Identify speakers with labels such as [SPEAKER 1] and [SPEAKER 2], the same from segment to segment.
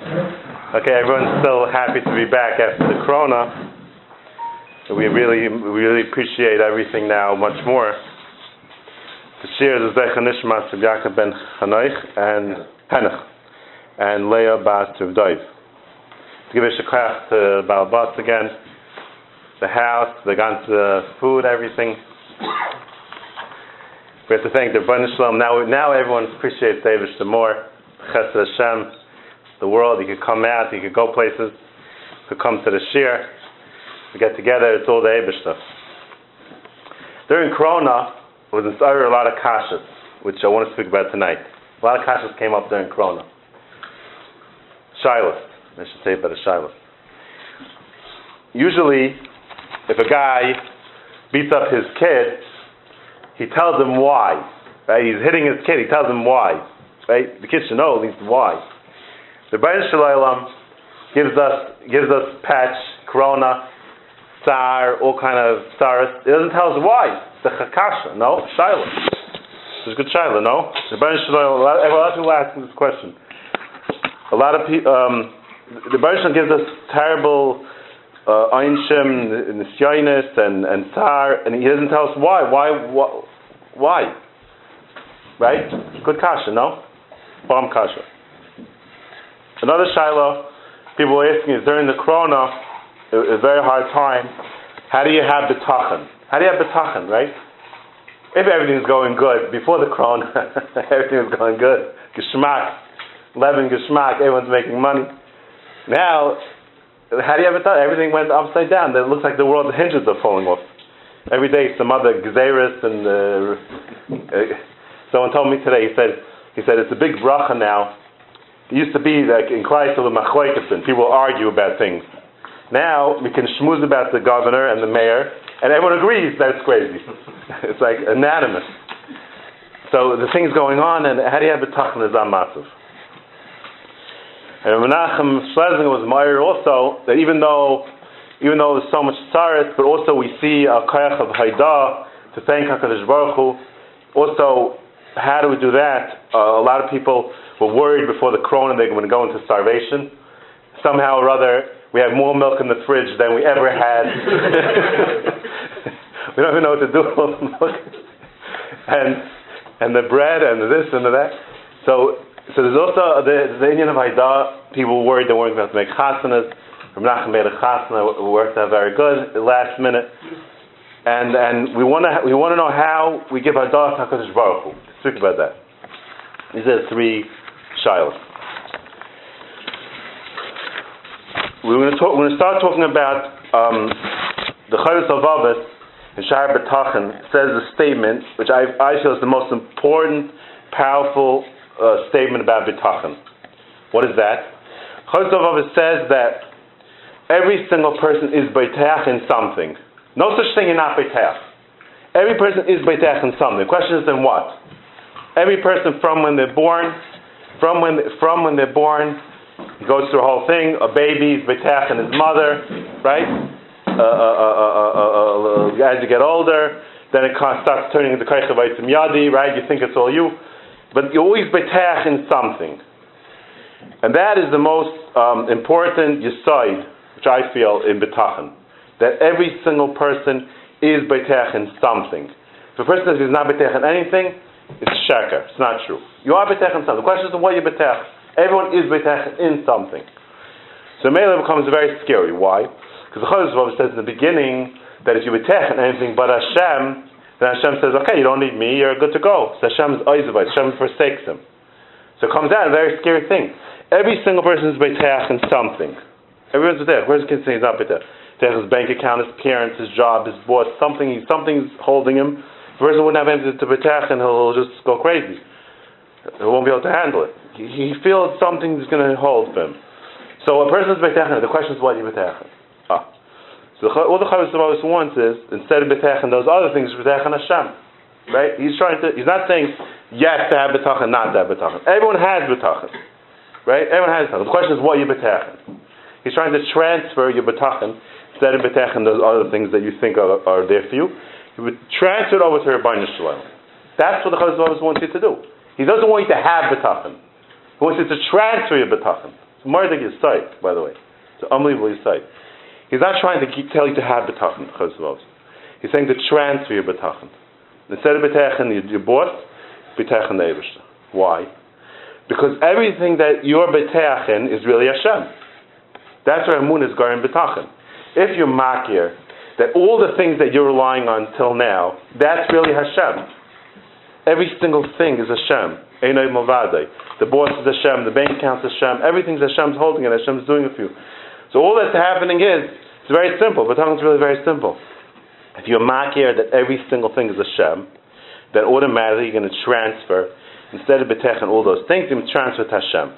[SPEAKER 1] Okay, everyone's still happy to be back after the corona. We really, we really appreciate everything now much more. The shir is Zecha Nishmas of Yaakov ben Hanoich and Henach and Leah Bas Tuvdaiv. To give a shakach to Balbas again, the house, the ganze food, everything. We have to thank the Rebbeinu Shalom. Now, now everyone appreciates David the more. Chesed Hashem, the world. You could come out, you could go places, you could come to the shir, we get together. It's all the Eibush stuff. During Corona, it was inspired a lot of kashas, which I want to speak about tonight. A lot of kashas came up during Corona. Shilas, I should say about the Shilas. Usually, if a guy beats up his kid, he tells him why. Right? He's hitting his kid. He tells him why. Right? The kid should know at least why. The Baruch Shalom gives us gives us patch, corona, tsar, all kind of stars. It doesn't tell us why. The chakasha, no, shaila. It's a good shaila, no. The Baruch Shalom. A lot, of people asking this question. A lot of people. Um, the Baruch gives us terrible uh, Einshim, Nisyonis, and, and Tsar, and he doesn't tell us why. Why? Why? why? Right? Good kasha, no? Bomb kasha. Another Shiloh, people were asking is during the Corona, a, a very hard time, how do you have bitachon? How do you have bitachon, right? If everything's going good, before the Corona, everything was going good. Geschmack, Levin Geschmack, everyone's making money. Now, how do you have done? Everything went upside down. It looks like the world, the hinges are falling off. Every day, some other gzeris and uh, uh, someone told me today. He said, he said it's a big bracha now. It used to be like in the Machloikison, people argue about things. Now we can schmooze about the governor and the mayor, and everyone agrees that it's crazy. it's like unanimous. So the things going on, and how do you have a tachon is massive? And Menachem Schlesinger was admired also that even though even though there's so much tsaris, but also we see a kayach of haida to thank Hakadosh Baruch Hu. Also, how do we do that? Uh, a lot of people were worried before the corona they were going to go into starvation. Somehow or other, we have more milk in the fridge than we ever had. we don't even know what to do with all the milk, and and the bread and the this and the that. So so there's also the, the Indian of Haida, people worried they weren't going to make chasanas. From made a chasana, worked out very good, last minute. And and we want to we want to know how we give Haida to Hakadosh Baruch Hu. Speak about that. These are three shilas. We're going to talk. We're going to start talking about um, the Chavis of Avos in Shar B'Tachin says a statement which I, I feel is the most important, powerful uh, statement about bitachon. What is that? Chosdov says that every single person is beitach in something. No such thing in not beitach. Every person is beitach in something. The question is then what? Every person from when they're born, from when from when they're born, goes through a whole thing. A baby is beitach in his mother, right? Uh, uh, uh, as you get older, then it starts turning into kaichav yadi, right? You think it's all you. But you're always betach in something. And that is the most um, important yisoid, which I feel in betachin. That every single person is betach in something. If a person is not betach in anything, it's sheker. It's not true. You are betach in something. The question is what you betach. Everyone is betach in something. So Mela becomes very scary. Why? Because the Chazal says in the beginning that if you betach in anything but Hashem, then Hashem says, okay, you don't need me, you're good to go. So Hashem's oizavite, Hashem forsakes him. So it comes out a very scary thing. Every single person is beteach in something. Everyone's there. Where's the kid saying he's not beteach? His bank account, his parents, his job, his boss, something, something's holding him. Person wouldn't have anything to beteach and he'll just go crazy. He won't be able to handle it. He, he feels something's going to hold him. So a person's beteach, the question is what you beteach. Ah. So all the Chavis Shavos wants is instead of betech and those other things, betech and Hashem. Right? He's trying to. He's not saying yes to have betachin, not to have betachin. Everyone has betachin. Right? Everyone has betachin. The question is what you betachin. He's trying to transfer your betachin instead of betachin those other things that you think are, are there for you. You would transfer it over to Rabbi Shalom. That's what the Shavos wants you to do. He doesn't want you to have betachin. He wants you to transfer your betachin. It's Mardik is sight, by the way. It's unbelievably sight. He's not trying to tell you to have betachin, He's saying to transfer your betachin. Instead of betachin, your, your boss, betachin the Why? Because everything that you're betachin is really Hashem. That's where Amun is going betachin. If you're makir, that all the things that you're relying on till now, that's really Hashem. Every single thing is Hashem. Einoi Movade. The boss is Hashem, the bank account is Hashem, everything's Hashem's holding it, Hashem's doing it for you. So all that's happening is, it's very simple. Batang is really very simple. If you're makir that every single thing is Hashem, then automatically you're going to transfer, instead of betechen all those things, you're going to transfer to Hashem.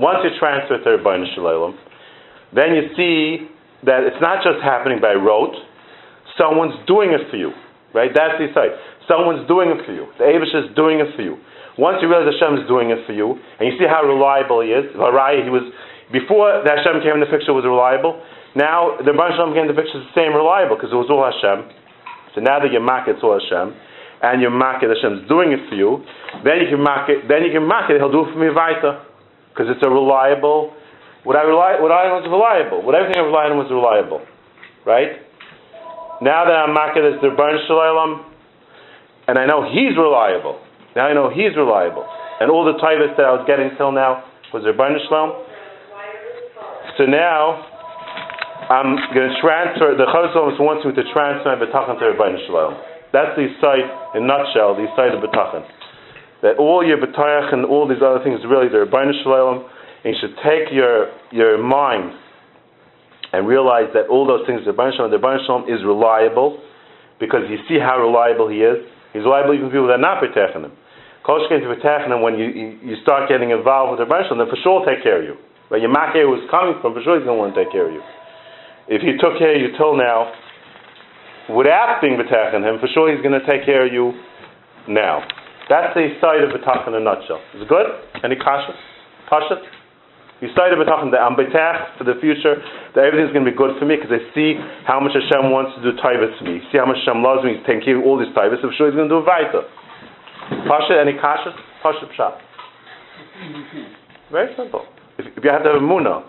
[SPEAKER 1] Once you transfer to Rabbi Shalom, then you see that it's not just happening by rote, someone's doing it for you. Right? That's the side. Someone's doing it for you. The Abish is doing it for you. Once you realize Hashem is doing it for you, and you see how reliable he is, he was before the Hashem came in the picture was reliable. Now the Baruch Hashem came in the picture is the same reliable because it was all Hashem. So now that you mark it, it's all Hashem, and you mark it, Hashem's doing it for you. Then you can mark it. Then you can mark it. He'll do it for me weiter because it's a reliable. What I rely, what I was reliable. What everything I relied on was reliable, right? Now that I'm marking as the Baruch and I know He's reliable. Now I know He's reliable, and all the titles that I was getting till now was Baruch Shalom. So now, I'm going to transfer, the Chazal wants me to transfer my B'tachan to Rabbi Shalom. That's the site, in nutshell, the site of B'tachan. That all your B'tayach and all these other things, really, the Rabbi Shalom, and you should take your, your mind and realize that all those things, Rabbi Shalom, the Shalom is reliable because you see how reliable he is. He's reliable even people that are not B'tachan him. Koshkin to B'tachan when you, you, start getting involved with the Shalom, then for sure take care of you. But your makir was coming from, for sure he's going to want to take care of you. If he took care of you till now, without being betach him, for sure he's going to take care of you now. That's the side of betach in a nutshell. Is it good? Any kasha? Kasha? You started betach that I'm betach for the future, that everything's going to be good for me because I see how much Hashem wants to do taivas to me. See how much Hashem loves me, he's taking care of all these taivas, I'm sure he's going to do a vaita. Pasha, any kasha? Pasha pshat. Very simple. If, if you have to have a muna,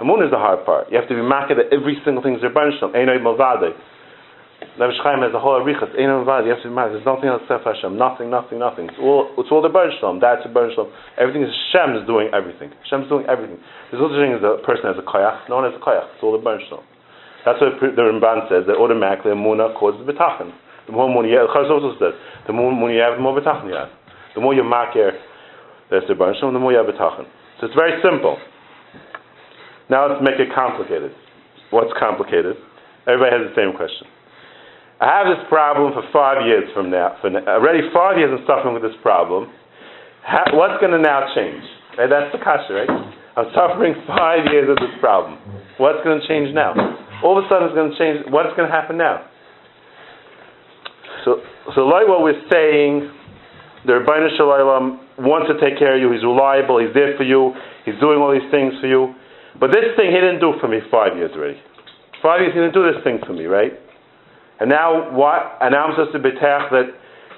[SPEAKER 1] a muna is the hard part. You have to be market that every single thing is your Shalom. Einoi. Nevish Chaim has a whole arichas. You have to be market. There's nothing else except Hashem. Nothing, nothing, nothing. It's all, it's all the Shalom. That's the Shalom. Everything is Hashem is doing everything. Hashem is doing everything. There's no such thing as a person has a koyach. No one has a koyach. It's all the Shalom. That's what the Ramban says, that automatically a muna causes betachin. The more muna you have, also says, the more muna you have, the more betachin you have. The more you makir, that's the Shalom, the more you have betachin. So it's very simple. Now let's make it complicated. What's complicated? Everybody has the same question. I have this problem for five years from now. For. Already uh, five years I'm suffering with this problem. How, what's going to now change? Right? That's the kasha, right? I'm suffering five years of this problem. What's going to change now? All of a sudden it's going to change. What's going to happen now? So, so like what we're saying, the Rabbeinu Shalom wants to take care of you. He's reliable. He's there for you. He's doing all these things for you. But this thing he didn't do for me five years already. Five years he didn't do this thing for me, right? And now what? And now I'm supposed to be that,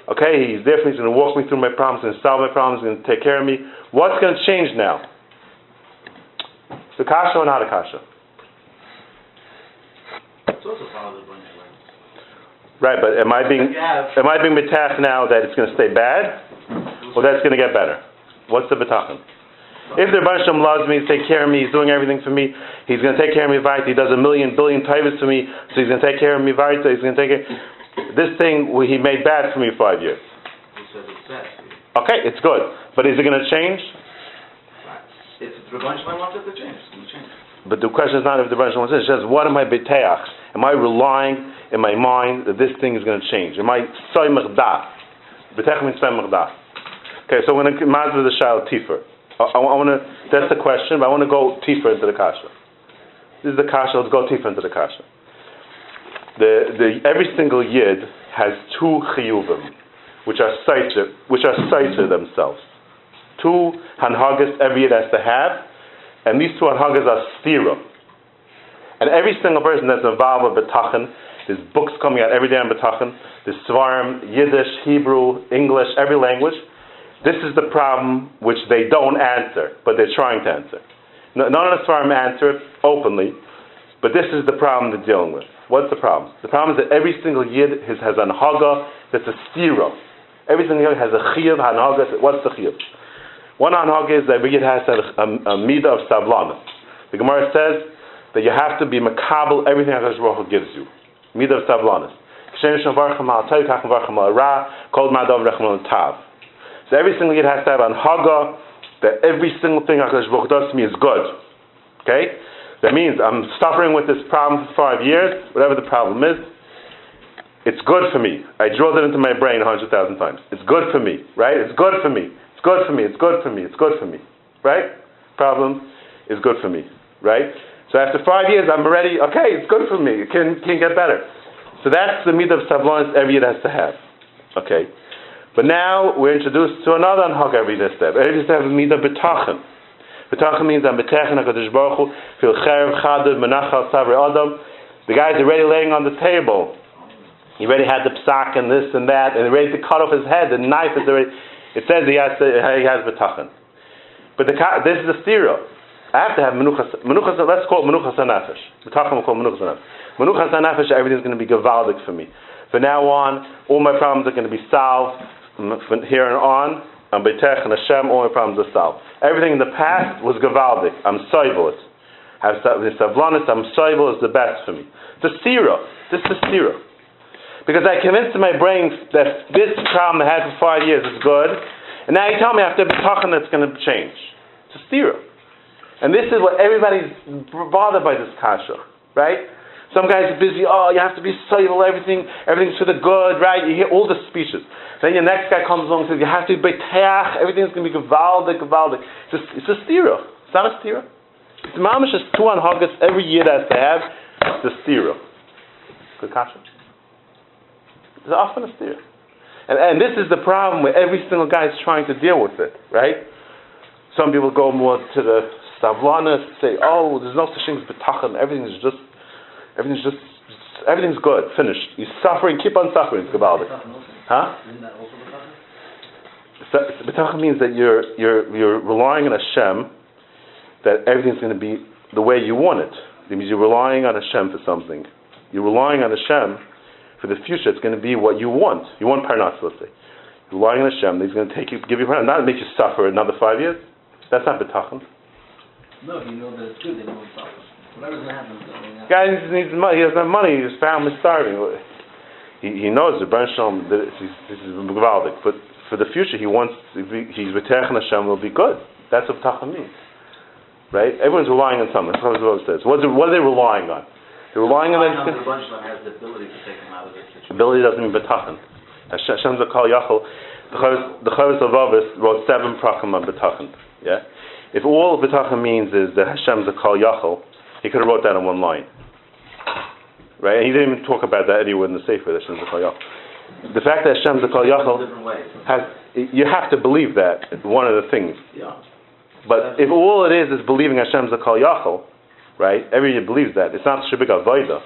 [SPEAKER 1] okay, he's there for me. He's going to walk me through my problems, and solve my problems, he's going to take care of me. What's going to change now? The kasha or not a kasha? Right, but am I being am I being betach now that it's going to stay bad, or that's going to get better? What's the betachin? If the Rebbe loves me, he's taking care of me, he's doing everything for me, he's going to take care of me right. He does a million, billion taivas for me, so he's going to take care of me right. He's going to take care. This thing he made bad for me five years. He says it's bad Okay, it's good, but is it going to change?
[SPEAKER 2] If the Rebbe wants it to change, it's going to change.
[SPEAKER 1] But the question is not if the Rebbe wants it. It says, what am I beteach? Am I relying in my mind that this thing is going to change? Am I soymach da? Betech means soymach da. Okay, so I'm going to mazda the shal tifer. I, I, want to. That's the question, but I want to go deeper into the kasha. This is the kasha. Let's go deeper into the kasha. The, the every single yid has two chiyuvim, which are saiter, which are themselves. Two hanhagas every yid has to have, and these two hanhagas are stira. And every single person that's involved with betachin, there's books coming out every day on betachin. There's svarim, Yiddish, Hebrew, English, every language. This is the problem which they don't answer, but they're trying to answer. None of the Svarim answer it openly, but this is the problem they're dealing with. What's the problem? The problem is that every single yid has, has an haga that's a stira. Every single yid has a chiyuv, hanhaga. What's the chiyuv? One hanhaga is that every yid has a, a, a midah of savlanus. The Gemara says that you have to be makabel everything HaKadosh Baruch gives you. Midah of ra, kol madam rechem tav. So every single yid has to have an haga that every single thing HaKadosh Baruch does to me is good. Okay? That means I'm suffering with this problem for five years, whatever the problem is. It's good for me. I drilled it into my brain a hundred thousand times. It's good for me, right? It's good for me. It's good for me. It's good for me. It's good for me, right? Problem is good for me, right? So after five years, I'm already okay. It's good for me. It can can get better. So that's the midah of savlonis every yid has to have, okay. But now we're introduced to another anhag every to have. Every have a midah betachin. Betachin means I'm betechen HaKadosh Baruch Hu, fil cherev chadav menachal savre adam. The guy's already laying on the table. He already had the psak and this and that, and ready to cut off his head. The knife is already. It says he has to, he has betachin. But the, this is a stereo. I have to have menuchas. Menuchas. Let's call it menuchas hanafesh. Betachin will call menuchas hanafesh. Menuchas hanafesh. Everything's going to be gavaldik for me. From now on, all my problems are going to be solved. From here and on, I'm Beitech and Hashem, all my problems are solved. Everything in the past was Gavaldik. I'm Soivel I'm Soivel is the best for me. It's a Sira. This is Sira. Because I convinced my brain that this problem I had for five years is good, and now you tell me after Betachan that's going to change. It's a Sira. And this is what everybody's bothered by this Kasha, right? Some guys are busy, oh, you have to be Soivel, everything, everything's for the good, right? You hear all the speeches. Then your next guy comes along and says, you have to be beteach, everything's going to be gevaldik, gevaldik. It's a, stira. It's not a stira. It's mamish is two on haggis every year that has to have. It's a stira. Good kasha. It's often a stira. And, and this is the problem where every single guy is trying to deal with it, right? Some people go more to the stavlana, say, oh, there's no such thing as betachan, everything's just, everything's just, everything's good, finished. You're suffering, keep on suffering, it's gevaldik. Huh? Betachin means that you're, you're, you're relying on Hashem that everything's going to be the way you want it. It means you're relying on Hashem for something. You're relying on Hashem for the future. It's going to be what you want. You want Parnas, let's say. You're relying on Hashem. He's going to take you, give you Parnas, not make you suffer another five years. That's not Betachin.
[SPEAKER 3] No, you know that it's good, then you won't suffer. Whatever's going to happen is going to happen.
[SPEAKER 1] Guy needs money. He doesn't have money. His family's starving. He, he knows the Baruch Shalom, this is Gvaldik, but for the future he wants, he's V'terech Hashem will be good. That's what Tacham means. Right? Everyone's relying on something. That's what the says. What, is, what are they relying on? They're relying on
[SPEAKER 2] the of them has the ability to take them out of this situation.
[SPEAKER 1] Ability doesn't mean Betachan. Hashem's a Kal Yachol. The Chavis of Avis wrote seven prachim on Betachan. Yeah? If all Betachan means is that Hashem's a Kal Yachol, he could have wrote that in one line. Right? And he didn't even talk about that anywhere in the Sefer, that Hashem's a Kal Yachol. The fact that Hashem's a Kal Yachol has, you have to believe that, it's one of the things.
[SPEAKER 2] Yeah.
[SPEAKER 1] But if all it is is believing Hashem's a Kal Yachol, right? Everybody believes that. It's not Shibik Avodah.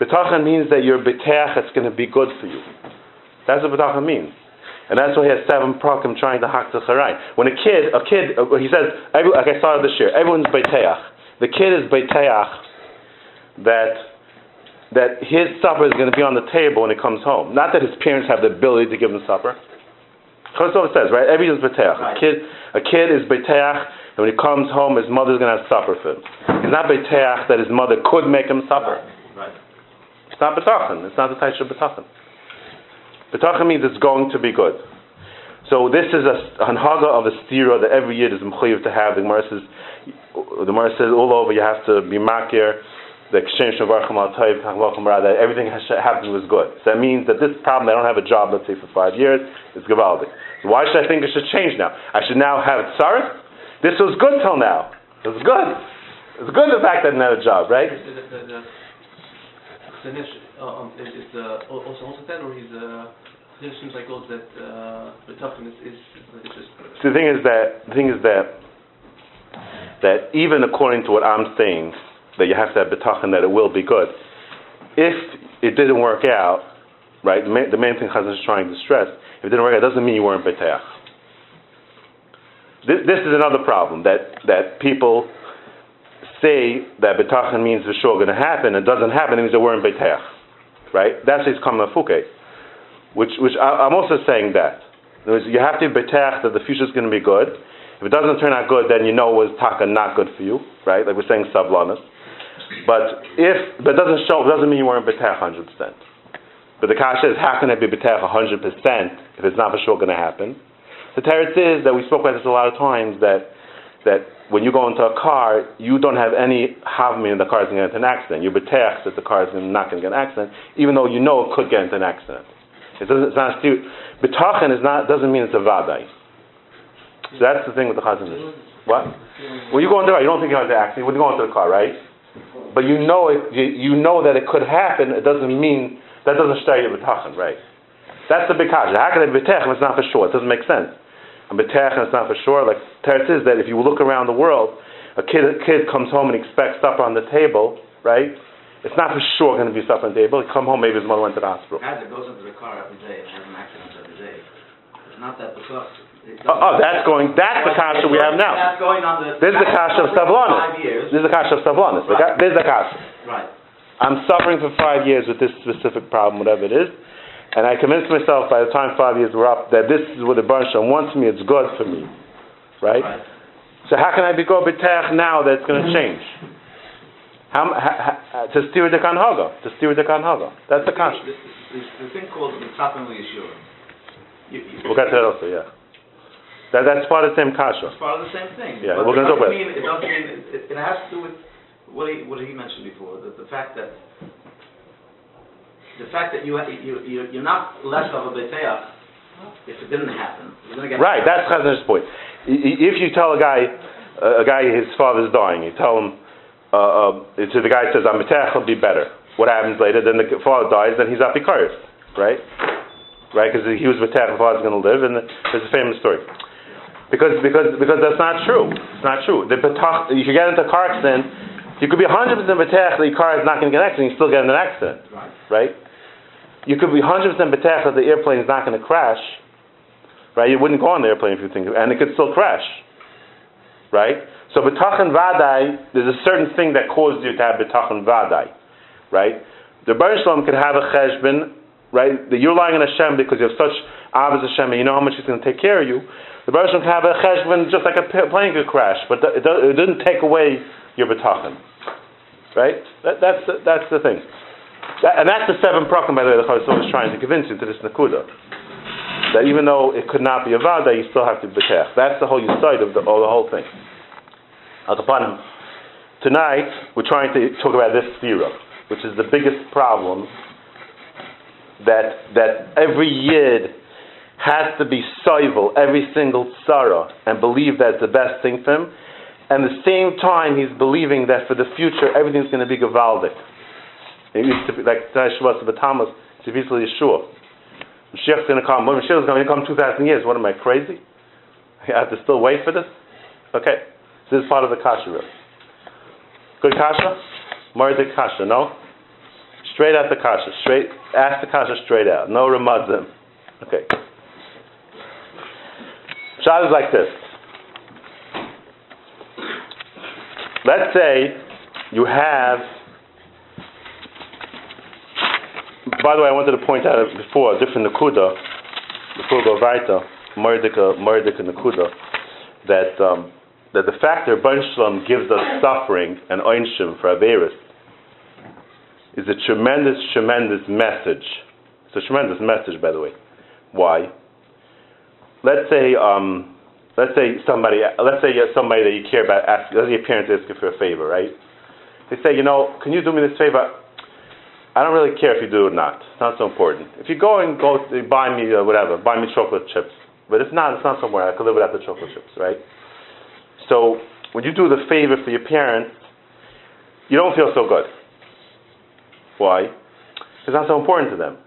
[SPEAKER 1] B'tachan means that you're beteach, it's going to be good for you. That's what b'tachan means. And that's why he has seven prakim trying to hack the charai. When a kid, a kid, he says, every, like I started this year, everyone's beteach. The kid is beteach that that his supper is going to be on the table when he comes home. Not that his parents have the ability to give him supper. Chosov says, right? Everyone's beteach. A kid, a kid is beteach, and when he comes home, his mother's going to have supper for him. He's not beteach that his mother could make him supper.
[SPEAKER 2] Right.
[SPEAKER 1] It's not betachin. It's not the type of betachin. Betachin means it's going to be good. So this is a hanhaga of a stira that every year is mechuyev to have. The Gemara says, the Gemara says all over you have to be makir, the exchange of that everything has happened was good. So that means that this problem, I don't have a job, let's say for five years, is gavaldik. So why should I think it should change now? I should now have tsaris? This was good till now. It was good. It's good the fact that I didn't have a job, right?
[SPEAKER 4] Uh, um, is, is uh, also also ten or he's uh, seems like that uh, the toughness is is just
[SPEAKER 1] So the thing is that the thing is that that even according to what I'm saying, that you have to have betachin that it will be good. If it didn't work out, right? The main, the main thing Chazon is trying to stress: if it didn't work out, it doesn't mean you weren't beteach. This, this is another problem that that people say that betachan means for sure going to happen, and doesn't happen, it means they weren't betach. Right? That's his common fuke. Which, which I, I'm also saying that. Words, you have to be betach that the future is going to be good. If it doesn't turn out good, then you know it was taka not good for you, right? Like we're saying sablanas. But if, it doesn't show, doesn't mean you weren't betach 100%. But the kasha is, how can it be betach 100% if it's not for sure going to happen? The teretz is that we spoke about this a lot of times that that when you go into a car, you don't have any havmi in the car is going to get into an accident. You're betach that the car is not going to get an accident, even though you know it could get into an accident. It doesn't, it's not stu- Betachin is not doesn't mean it's a vaday. So that's the thing with the chazan. What? When you go into the car, you don't think you're going to accident. When you go into the car, right? But you know it. You, know that it could happen. It doesn't mean that doesn't stay your betachin, right? That's the big kasha. How can it be betach if it's not for sure? It doesn't make sense. And it's not for sure. Like teretz is that if you look around the world, a kid a kid comes home and expects supper on the table, right? It's not for sure going to be supper on the table. He come home, maybe his mother went to the hospital.
[SPEAKER 2] As it goes into the car every day and has an accident every day, it's not that because. It
[SPEAKER 1] Oh, oh, that's going. That's the kasha we have now.
[SPEAKER 2] That's going on the.
[SPEAKER 1] This is the kasha of
[SPEAKER 2] that's going for
[SPEAKER 1] Savlanis.
[SPEAKER 2] Five years,
[SPEAKER 1] This is the kasha of. The ka- This is the kasha.
[SPEAKER 2] right.
[SPEAKER 1] I'm suffering for five years with this specific problem, whatever it is, and I convinced myself by the time five years were up that this is what the Baruch wants me. It's good for me, right?
[SPEAKER 2] Right.
[SPEAKER 1] So how can I be go now that it's going to change? How, m- ha, ha, to steer with the kanhaga, to steer with the kanhaga. That's the kasha.
[SPEAKER 2] This, this, the thing called the Tzapim Yeshua. You, you,
[SPEAKER 1] We'll get to that also, yeah. That, that's part of the same kasha.
[SPEAKER 2] It's part of the same thing.
[SPEAKER 1] Yeah,
[SPEAKER 2] but
[SPEAKER 1] we're
[SPEAKER 2] it
[SPEAKER 1] gonna talk about
[SPEAKER 2] mean, it doesn't mean, it, it has to do with what he, what he mentioned before, the, the fact that, the fact that you, you, you, you're not less of a beteach if it didn't happen.
[SPEAKER 1] Right, that's Chazan's point. If you tell a guy, uh, a guy his father's dying, you tell him, uh, uh, so the guy says, I'm betech, he'll be better. What happens later? Then the father dies, then he's apikaris, right? Right, because he was betech, the father's going to live, and there's a famous story. Because, because, because that's not true. It's not true. The betach, you could get into a car accident, you could be 100% betech that your car is not going to get an accident, you still get in an accident,
[SPEAKER 2] Right.
[SPEAKER 1] right? You could be 100% betech that the airplane is not going to crash, right? You wouldn't go on the airplane if you think, and it could still crash, right? So betachan vadai, there's a certain thing that caused you to have betachan vadai, right? The Baruch Shalom could have a cheshbon, right? That you're relying on Hashem because you have such avos Hashem, and you know how much He's going to take care of you. The Baruch can have a cheshbon just like a plane could crash, but it, do- it didn't take away your betachan, right? That, that's the, that's the thing. That, and that's the seven prakim, by the way, the Chazal is trying to convince you to this nakuda. That even though it could not be a vada, you still have to betech. That's the whole side of the, of the whole thing. Al kapanim. Tonight, we're trying to talk about this sphera, which is the biggest problem that, that every yid has to be soivel every single tzara and believe that's the best thing for him. And the same time, he's believing that for the future, everything's going to be gavaldic. It used to be like the Thomas, easily Yeshua. Mashiach's going to come. When Mashiach's going to come 2,000 years, what am I, crazy? I have to still wait for this? Okay. This is part of the Kasha rule. Good Kasha? The Kasha, no? Straight out the Kasha. Straight, ask the Kasha straight out. No Ramadzim. Okay. Shot is like this. Let's say you have by the way, I wanted to point out before a different Nakuda, before go weiter, Mordika, Mordika Nakuda, that, um, that the fact that Baruch Shalom gives us suffering and oinshim for Averis is a tremendous, tremendous message. It's a tremendous message, by the way. Why? Let's say, um, let's say somebody, let's say somebody that you care about, ask, let's say your parents ask you for a favor, right? They say, you know, can you do me this favor? I don't really care if you do or not. It's not so important. If you go and go buy me uh, whatever, buy me chocolate chips. But it's not, it's not somewhere I could live without the chocolate chips, right? So when you do the favor for your parents, you don't feel so good. Why? It's not so important to them,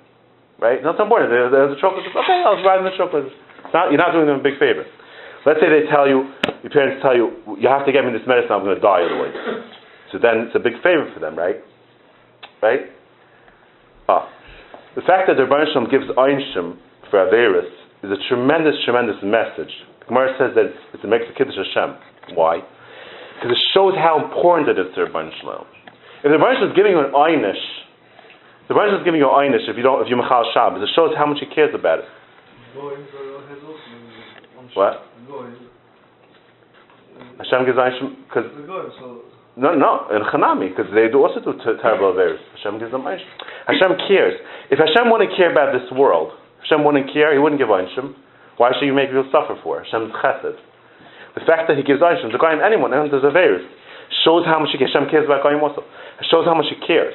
[SPEAKER 1] right? Not so important. There's, there's a chocolate chip. Okay, I'll buy the chocolate. Not, you're not doing them a big favor. Let's say they tell you, your parents tell you, you have to get me this medicine. I'm going to die otherwise. So then it's a big favor for them, right? Right? Ah, the fact that the Rebbeinu gives Einshim for Averis is a tremendous, tremendous message. The Gemara says that it's a makes a Kiddush Hashem. Why? Because it shows how important it is to Rebbeinu Shalom. If the Rebbeinu is giving you an einish, the Rebbeinu is giving you an einish if you don't, if you machal Shabbos, it shows how much he cares about it. What? Hashem gives einish because no, no, in Chanami, because they do also do terrible affairs. Hashem gives them einish. Hashem cares. If Hashem wouldn't care about this world, Hashem wouldn't care. He wouldn't give einish. Why should you make people suffer for? Hashem's chesed. The fact that He gives einish, to guy anyone, anyone does affairs, shows how much Hashem cares about Goyim also. It shows how much He cares.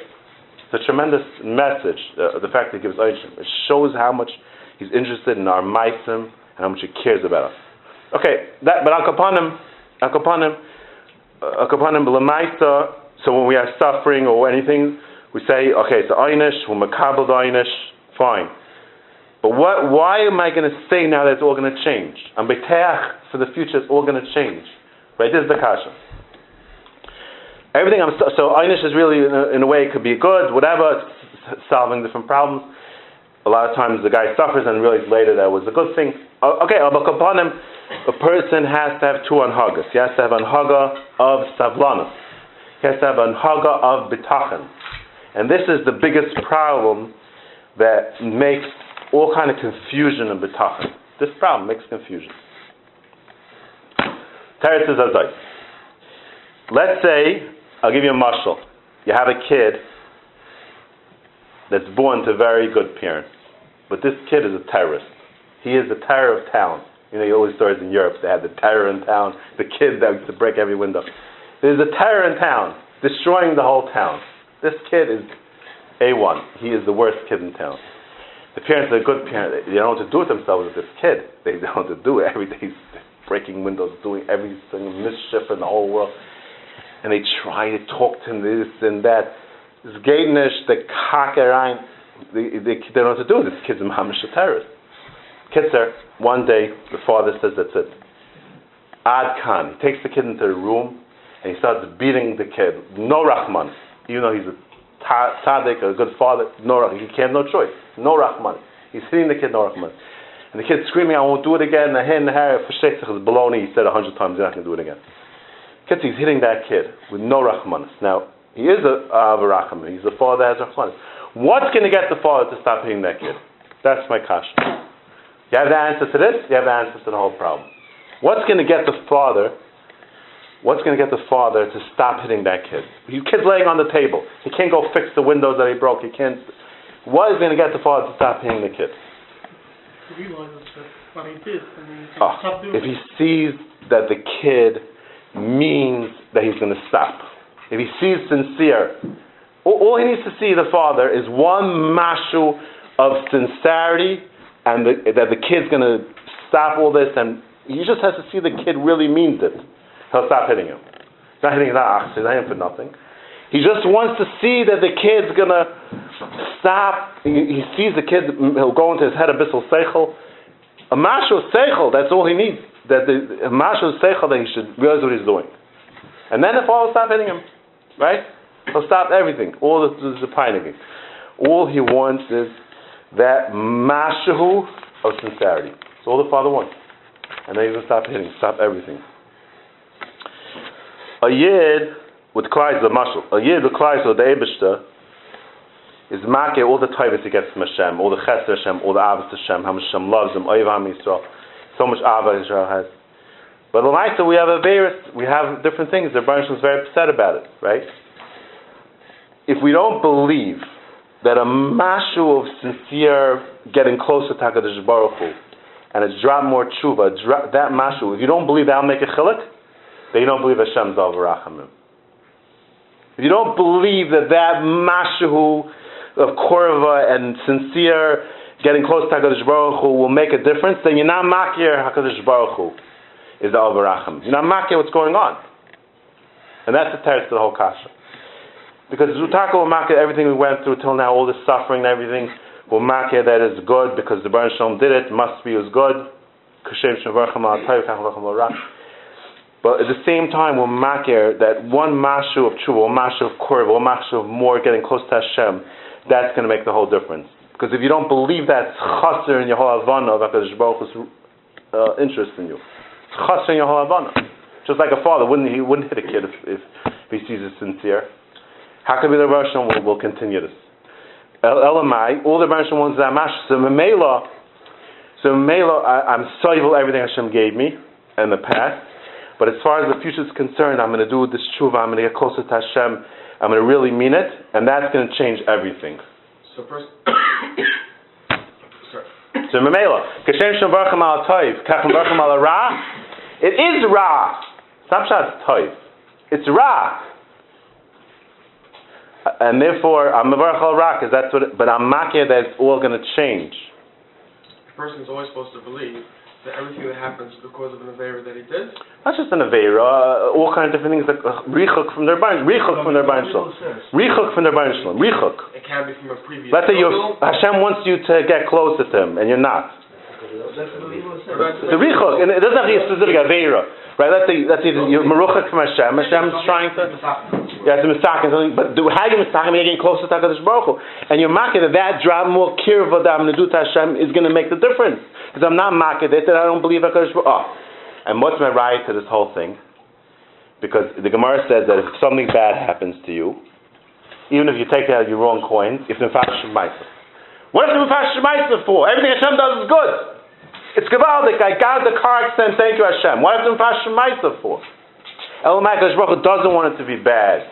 [SPEAKER 1] It's a tremendous message. Uh, the fact that He gives einish. It shows how much He's interested in our maisim and how much He cares about us. Okay, that, but Al Kapanim, Al Kapanim, uh, Al Kapanim so when we are suffering or anything, we say, okay, it's Einish, we're Makabal Einish, fine. But what, why am I going to say now that it's all going to change? I'm Beteach for the future, it's all going to change. Right, this is the Kasha. Everything I'm, so, Einish is really, in a, in a way, it could be good, whatever, solving different problems. A lot of times the guy suffers and realizes later that it was a good thing. Okay, upon a person has to have two anhagas. He has to have anhaga of savlanus. He has to have anhaga of bitachon. And this is the biggest problem that makes all kind of confusion in bitachon. This problem makes confusion. Teretz is. Let's say, I'll give you a mushal. You have a kid that's born to very good parents, but this kid is a terrorist. He is the terror of town. You know, you always stories in Europe. They had the terror in town, the kid that used to break every window. There's a terror in town, destroying the whole town. This kid is A1. He is the worst kid in town. The parents are good parents. They don't know what to do with themselves with this kid. They don't know what to do. it Every day he's breaking windows, doing everything, mischief in the whole world. And they try to talk to him this and that. This Gaidnish, the Kakerein, they, don't know what to do. This kid's a Mahamish terrorist. Kitzer, one day the father says, That's it. Ad Khan. He takes the kid into the room and he starts beating the kid. No Rahman. Even though he's a tzaddik, a good father, no Rahman. He can't, no choice. No Rahman. He's hitting the kid, no Rahman. And the kid's screaming, I won't do it again. The hen, the hair, for is baloney. He said a hundred times, he's not going to do it again. Kitzer, he's hitting that kid with no Rahman. Now, he is a Avaracham. He's a father that has Rahman. What's going to get the father to stop hitting that kid? That's my question. You have the answer to this, you have the answer to the whole problem. What's going to get the father, what's going to get the father to stop hitting that kid? Your kid's laying on the table. He can't go fix the windows that he broke. He can't. What is going to get the father to stop hitting the kid? Oh, if he sees that the kid means that he's going to stop. If he sees sincere, all, he needs to see, the father, is one mashu of sincerity and the, that the kid's going to stop all this, and he just has to see the kid really means it. He'll stop hitting him. He's not hitting that he's not hitting for nothing. He just wants to see that the kid's going to stop. He, he, sees the kid, mm, he'll go into his head a bissel seichel. A mashu seichel, that's all he needs. That the, a mashu seichel, that he should realize what he's doing. And then the father will stop hitting him. Right? He'll stop everything. All the, the, the pining. All he wants is that mashahu of sincerity. That's all the Father wants. And then he's going to stop hitting, stop everything. A yid with Klai the mashal. A yid with Klai the Ebishter is make all the tivus he gets from Hashem, all the chesed Hashem, all the avos Hashem, how much Hashem loves him, oiv Ham Yisrael, so much ava Israel has. But night we have a virus, we have different things. The Baruch is very upset about it, right? If we don't believe that a mashu of sincere getting closer to HaKadosh Baruch Hu, and a drop more tshuva, drop, that mashu, if you don't believe that'll make a chilik, then you don't believe Hashem's al Rachamim. If you don't believe that that mashu of korva and sincere getting close to HaKadosh Baruch Hu will make a difference, then you're not makir HaKadosh Baruch Hu is the al Racham. You're not makir what's going on. And that's the teretz to the whole kasha. Because Zutaka will mark everything we went through till now, all the suffering and everything, will mark that is good because the Baruch Shalom did it, must be as good. But at the same time, we'll mark that one mashu of tshuva, one mashu of korv, one mashu of more getting close to Hashem, that's going to make the whole difference. Because if you don't believe that, it's chaser in your whole havana of Baruch Hu's uh, interest in you. Just like a father wouldn't he wouldn't hit a kid if, if, he sees it sincere. How can we the Rosh we'll, we'll continue this. El- Elamai, all the Rosh ones that mash. So Memela, so Memela, I- I'm soivel everything Hashem gave me in the past. But as far as the future is concerned, I'm going to do this tshuva. I'm going to get closer to Hashem. I'm going to really mean it, and that's going to change everything.
[SPEAKER 4] So first.
[SPEAKER 1] So Memela, Kashem Shem Barcham Al Toiv, Kachem Barcham Al Ra. It is Ra. It's not Pshat Toiv. It's Ra. Uh, and therefore, I'm Mevarach Al Ra, because that's what. It, but I'm makir that it's all going to change.
[SPEAKER 4] A person's always supposed to believe that everything that happens is because of an affair that he did.
[SPEAKER 1] Not just an Aveira, uh, all kinds of different things like uh, Richuk from their Bain, Richuk from their Bain Shalom. Richuk from their Bain Shalom. Richuk.
[SPEAKER 4] It can be from a previous.
[SPEAKER 1] Let's say you. Hashem wants you to get closer to Him, and you're not.
[SPEAKER 3] The.
[SPEAKER 1] The and it doesn't have to be a specific Aveira. Right, let's say, let's say you're Meruchak from Hashem, Hashem's trying to, it's a mistaken something, but do, how you mistaken, you're getting closer to HaKadosh Baruch Hu. And you're making that that drop more kirva that I'm going to do to Hashem is going to make the difference. Because I'm not making it, that I don't believe HaKadosh Baruch Hu. Oh. And what's my right to this whole thing? Because the Gemara says that if something bad happens to you, even if you take out your wrong coins, it's Mefash Shemaisa. What is Mefash Shemaisa for? Everything Hashem does is good. It's Gavaldik. I got the car extend. Thank you, Hashem. What is Mefash Shemaisa for? Elamai Baruch Hu doesn't want it to be bad.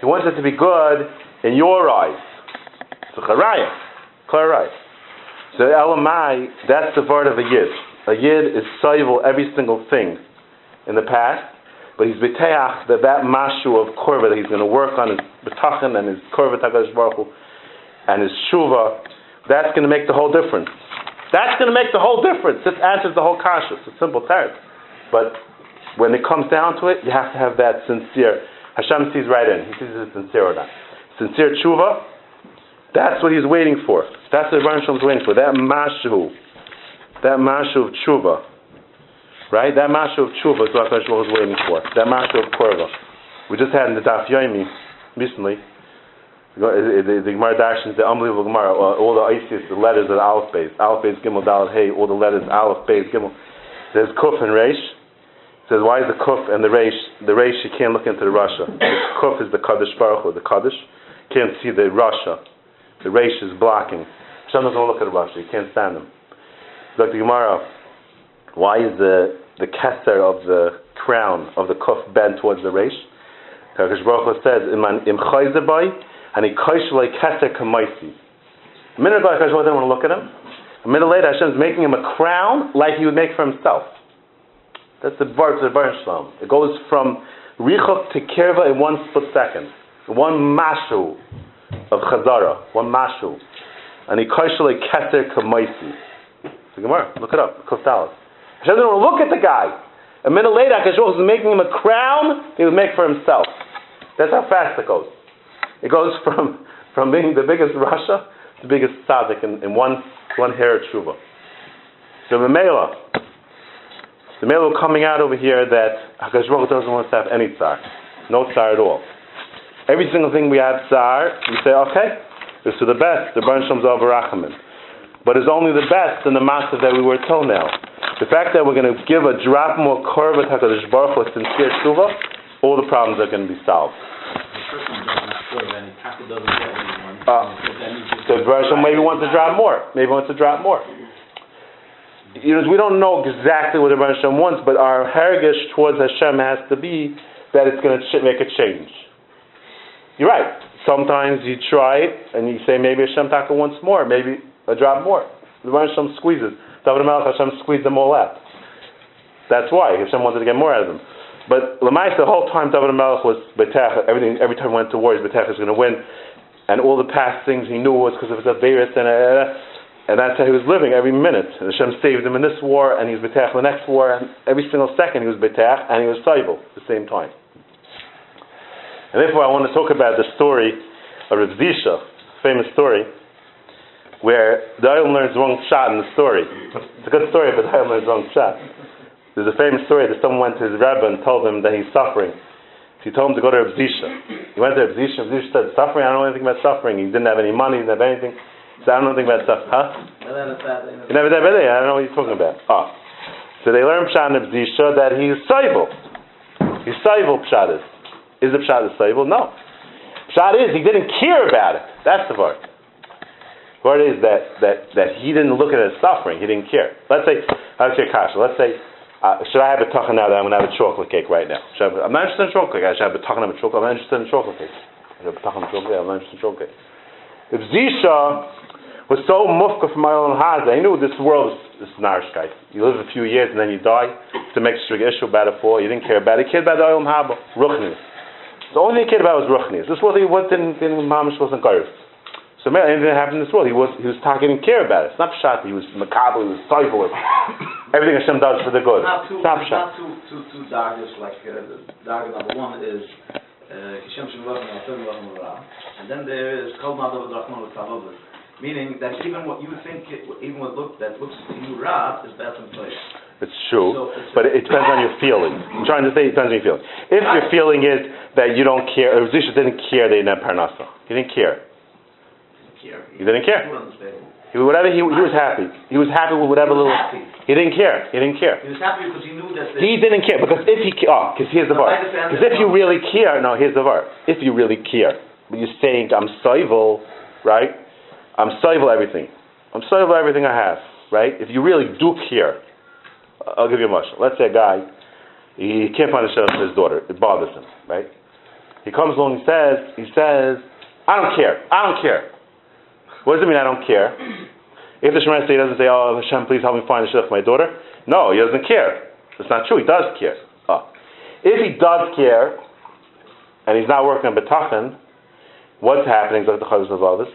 [SPEAKER 1] He wants it to be good in your eyes. So Charayah. Charayah. So Elamai, that's the part of a Yid. A Yid is soluble every single thing in the past, but he's beteach that that mashu of korva that he's going to work on his betachin and his korva takadosh baruch and his shuva, that's going to make the whole difference. That's going to make the whole difference. This answers the whole kasha. It's a simple teretz. But when it comes down to it, you have to have that sincere. Hashem sees right in. He sees it's sincere or not. Sincere tshuva, that's what he's waiting for. That's what Ron Shalom's waiting for. That mashu. That mashu of tshuva. Right? That mashu of tshuva is what Hashem was waiting for. That mashu of korva. We just had in the Daf Yomi recently. The, Gemara Darshan, the unbelievable Gemara, uh, all the ISIS, the letters of the Aleph Beis, Aleph Beis Gimel Dalet Hey, all the letters Aleph Beis Gimel. There's Kuf and Reish. Says why is the Kuf and the Reish? The Reish you can't look into the rasha. The Kuf is the Kadosh Baruch Hu, the Kadosh. Can't see the rasha. The Reish is blocking. Hashem doesn't look at the rasha. You can't stand. Look the Gemara. Why is the the Keser of the crown of the Kuf bent towards the Reish? Kadosh Baruch Hu says, "Im im chayzebai." and he koish like keser kamaisi. A minute ago, Hashem didn't want to look at him. A minute later, Hashem is making him a crown like he would make for himself. That's the verse of the Shalom. It goes from richok to kirva in one split second. One mashu of chazara. One mashu. And he koish like keser kamaisi. The Gemara, look it up. Kostalis. Hashem didn't want to look at the guy. A minute later, Hashem was making him a crown he would make for himself. That's how fast it goes. It goes from, from being the biggest rasha to the biggest tzaddik in, in one, one hair tshuva. So the Mela, the Mela coming out over here that Hakadosh doesn't want us to have any tsar, no tsar at all. Every single thing we have tsar, we say, okay, this is the best, the Baruch Shalom Zav. But it's only the best in the massive that we were told now. The fact that we're going to give a drop more korban Hakadosh Baruch Hu sincere tshuva, all the problems are going to be solved. Uh, so Baruch maybe wants to drop more. Maybe wants to drop more. You know, we don't know exactly what Baruch Hashem wants, but our hergish towards Hashem has to be that it's going to ch- make a change. You're right. Sometimes you try it and you say maybe Hashem Taka wants more, maybe a drop more. The Baruch Hashem squeezes. David Melech Hashem squeezed them all out. That's why Hashem wanted to get more out of them. But Lamais, the whole time David Melech was betech, everything, every time he went to war, his betech is going to win. And all the past things he knew was because of his Averis, and, uh, and that's how he was living every minute. And Hashem saved him in this war, and he was betech in the next war, and every single second he was betech, and he was Saibel at the same time. And therefore I want to talk about the story of Rav Zisha, famous story, where the learns wrong shot in the story. It's a good story, but Ayam learns wrong shot. There's a famous story that someone went to his rabbi and told him that he's suffering. So he told him to go to Reb Zisha. He went to Reb Zisha. Reb Zisha said, suffering? I don't know anything about suffering. He didn't have any money. He didn't have anything. Said, I don't know anything about suffering. Huh? He never anything. I don't know what you're talking about. Ah. So they learned from Reb Zisha that he's soible. He's Saival Pshat is. Is the Pshat is Saival? No. Pshat is he didn't care about it. That's the part. The part is that, that, that he didn't look at his suffering. He didn't care. Let's say, I'll say Kasha. Let's say, uh, should I have a tuchin now that I'm going to have a chocolate cake right now? Should I I'm not interested in chocolate cake. I should have a tuchin of chocolate. I'm not interested in chocolate cake. I have a tuchin of chocolate. I'm not interested in chocolate cake. If Zisha was so mufka from my own haza, I knew this world is, is narishkeit. You live a few years and then you die. To make sure issue about it for, you didn't care about it. He cared about the oil haba, ruchnis. The only thing he cared about was ruchnis. This world he was didn't, didn't Mamish wasn't gairis. So anything that happened in this world, he was he was talking didn't care about it. It's not pshat. He was makabel. He was toivel. Everything Hashem does for the good.
[SPEAKER 2] Not too,
[SPEAKER 1] It's not
[SPEAKER 2] not too, too, too darkish, like, uh, the number one is, uh, Kishem Hashem Lachim And then there is Kol Madav Drachman L'Tavavus. Meaning that even what you think, it, even what look, that looks to you rough is bad in place.
[SPEAKER 1] It's true,
[SPEAKER 2] So it's-
[SPEAKER 1] but it, depends on your feeling. I'm trying to say it depends on your feeling. If your feeling is that you don't care, or Zisha didn't care, they didn't have parnasa. He didn't care. He didn't care.
[SPEAKER 2] You understand.
[SPEAKER 1] He, whatever he, he was happy. He was happy with whatever
[SPEAKER 2] He
[SPEAKER 1] little.
[SPEAKER 2] happy.
[SPEAKER 1] He didn't care. He didn't care.
[SPEAKER 2] He was happy because he knew that the,
[SPEAKER 1] He didn't care because if he oh, because here's the
[SPEAKER 2] No,
[SPEAKER 1] var. Because if you really care, no, here's the var. If you really care, but you're saying I'm soivel, right? I'm soivel everything. I'm soivel everything I have, right? If you really do care, I'll give you a much. Let's say a guy, he can't find a shelter for his daughter. It bothers him, right? He comes along. He says, he says, I don't care. I don't care. What does it mean? I don't care. If the Shemar doesn't say, "Oh Hashem, please help me find a shidduch for my daughter," no, he doesn't care. That's not true. He does care. Oh. If he does care, and he's not working on betachin, what's happening? Like the Chavis of Avis,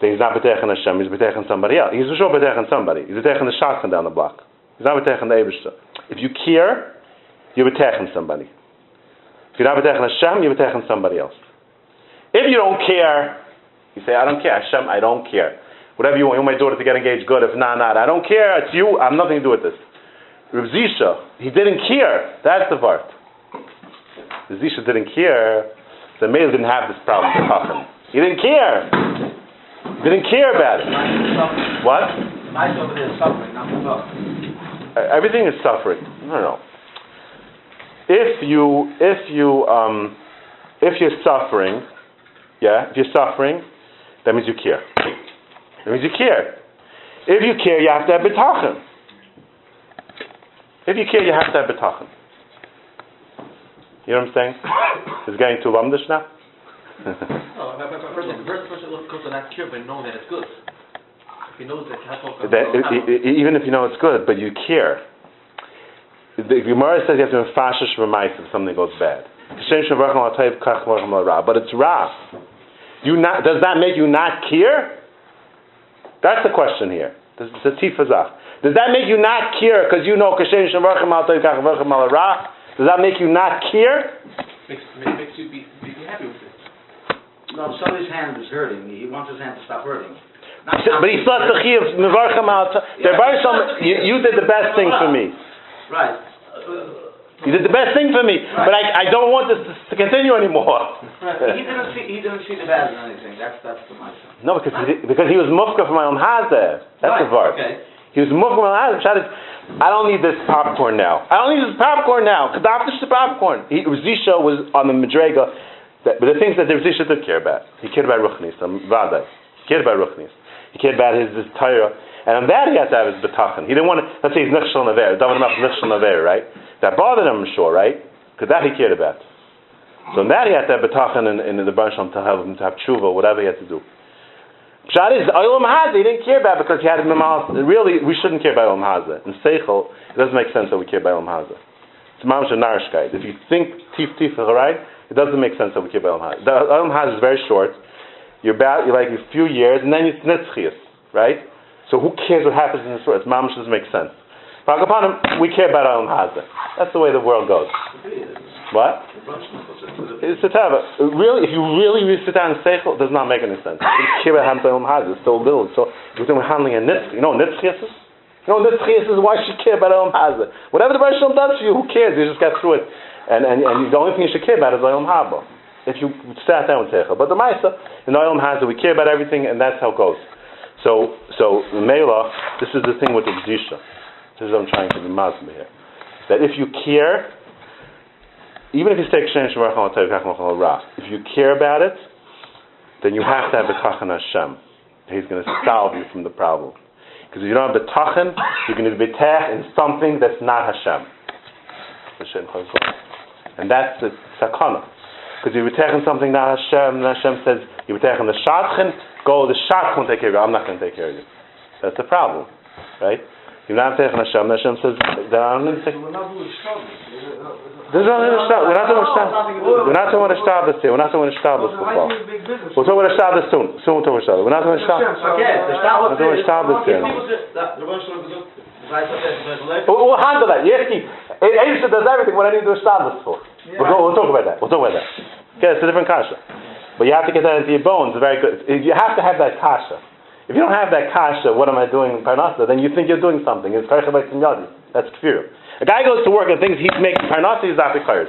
[SPEAKER 1] then he's not betachin Hashem. He's betachin somebody else. He's for sure betachin somebody. He's betachin the shadchan down the block. He's not betachin the Eibushter. If you care, you're betachin somebody. If you're not betachin Hashem, you're betachin somebody else. If you don't care, you say, I don't care. Hashem, I don't care. Whatever you want. You want my daughter to get engaged, good. If not, not. I don't care. It's you. I have nothing to do with this. Rav Zisha, he didn't care. That's the part. Rav Zisha didn't care. The male didn't have this problem. He didn't care. Didn't care about it. What?
[SPEAKER 2] Nice over suffering, not the suffering.
[SPEAKER 1] Everything is suffering. No, no. If you, if you, um, if you're suffering, yeah, if you're suffering, that means you care. That means you care. If you care, you have to have betachin. If you care, you have to have betachin. You know what I'm saying? It's getting too lumdish now.
[SPEAKER 4] Oh, no, but, but, but first, the first person looks to not care, but knowing that it's good. If he knows that
[SPEAKER 1] that, e- e- e- even if you know it's good, but you care. The Gemara says you have to be fashish if something goes bad. But it's ra. You not, does that make you not care? That's the question here. This is a tifazach. Does that make you not care because you know Kashem Shavarchim al Tayv Kach Varchim Does that make you not care?
[SPEAKER 4] makes, makes, makes you be, be, be happy with it.
[SPEAKER 2] No, if somebody's hand is hurting, he wants his hand to stop hurting.
[SPEAKER 1] Said- But he still has to chiv Mevarchim al Tayv. There are some- You you did the best thing for me.
[SPEAKER 2] Right.
[SPEAKER 1] You did the best thing for me, but I, I don't want this to continue anymore.
[SPEAKER 2] He didn't see, he didn't see the bad in anything, that's, that's the matter.
[SPEAKER 1] no, because he, because he was mufka from my own hazeh. That's the
[SPEAKER 2] Right,
[SPEAKER 1] verse.
[SPEAKER 2] Okay.
[SPEAKER 1] He was mufka from my own hazeh. I don't need this popcorn now. I don't need this popcorn now. Kadaftish the popcorn. He, Zisha was on the Madrega, that, but the things that the Zisha did care about. He cared about Ruchnis, um, Vada. He cared about Ruchnis. He cared about his, his Torah. And on that he had to have his betachin. He didn't want to, let's say he's nichshel naver, David Mach nichshel naver, right? That bothered him, I'm sure, right? Because that he cared about. So in that he had to have betachin in, the Baruch Shalom to have him to have tshuva, whatever he had to do. Pshat is Olam Hazeh. He didn't care about because he had mimal. Really, we shouldn't care about Olam Hazeh. In Seichel, it doesn't make sense that we care about Olam Hazeh. It's mamash a narishkeit. If you think tif tif right, it doesn't make sense about Olam Hazeh. The Olam Hazeh is very short. You're about you're like a few years, and then it's nitzchias, right? So who cares what happens in this world? It's mamash doesn't make sense. Him, we care about Olam Hazeh. That's the way the world goes. What? It's a tava. Really, if you really, really sit down and seichel, it does not make any sense. Olam Hazeh. It's so little. So doing handling a nitzch. You know what nitzchias is? You know nitzchias is? Why you care about Olam Hazeh? Whatever the Baruch does for you, who cares? You just get through it. And, and, and the only thing you should care about is Olam Haba. If you sat down with seichel. But the Maisa, in Olam Hazeh, we care about everything, and that's how it goes. So, so Mela, this is the thing with the Zisha. This is what I'm trying to be mazma here. That if you care, even if you say Kshem Shemar Ra, if you care about it, then you have to have B'tachan Hashem. He's going to solve you from the problem. Because if you don't have B'tachan, you're going to be betach in something that's not Hashem. Hashem. And that's the sakana. Because you're betach in something not Hashem, and Hashem says, you're betach in the Shadchan, go, the Shadchan will take care of you, I'm not going to take care of you. That's the problem. Right? You're not in Hashem, and Hashem says, then I'm going to take
[SPEAKER 3] We're not doing.
[SPEAKER 1] There's nothing to stop. We're not talking about Shabbos. We're not talking about Shabbos here. We're not talking about Shabbos before. We'll talk about Shabbos soon. Soon we'll talk about Shabbos. We're not talking about Shabbos.
[SPEAKER 2] Okay, the Shabbos
[SPEAKER 1] We're doing
[SPEAKER 2] is-
[SPEAKER 1] Shabbos here.
[SPEAKER 2] If people say- that- the Rebbe Shalom gesagt, weiß der Leute-
[SPEAKER 1] We'll, we'll handle that. Yeski, Aisha does everything. What I need to do is Shabbos for. We'll, go, we'll talk about that. We'll talk about that. Okay, it's a different kasha. But you have to get that into your bones. It's very good. You have to have that kasha. If you don't have that kasha, what am I doing in Parnasa? Then you think you're doing something. It's. That's kfir. A guy goes to work and thinks he's making Parnasa, he's not required.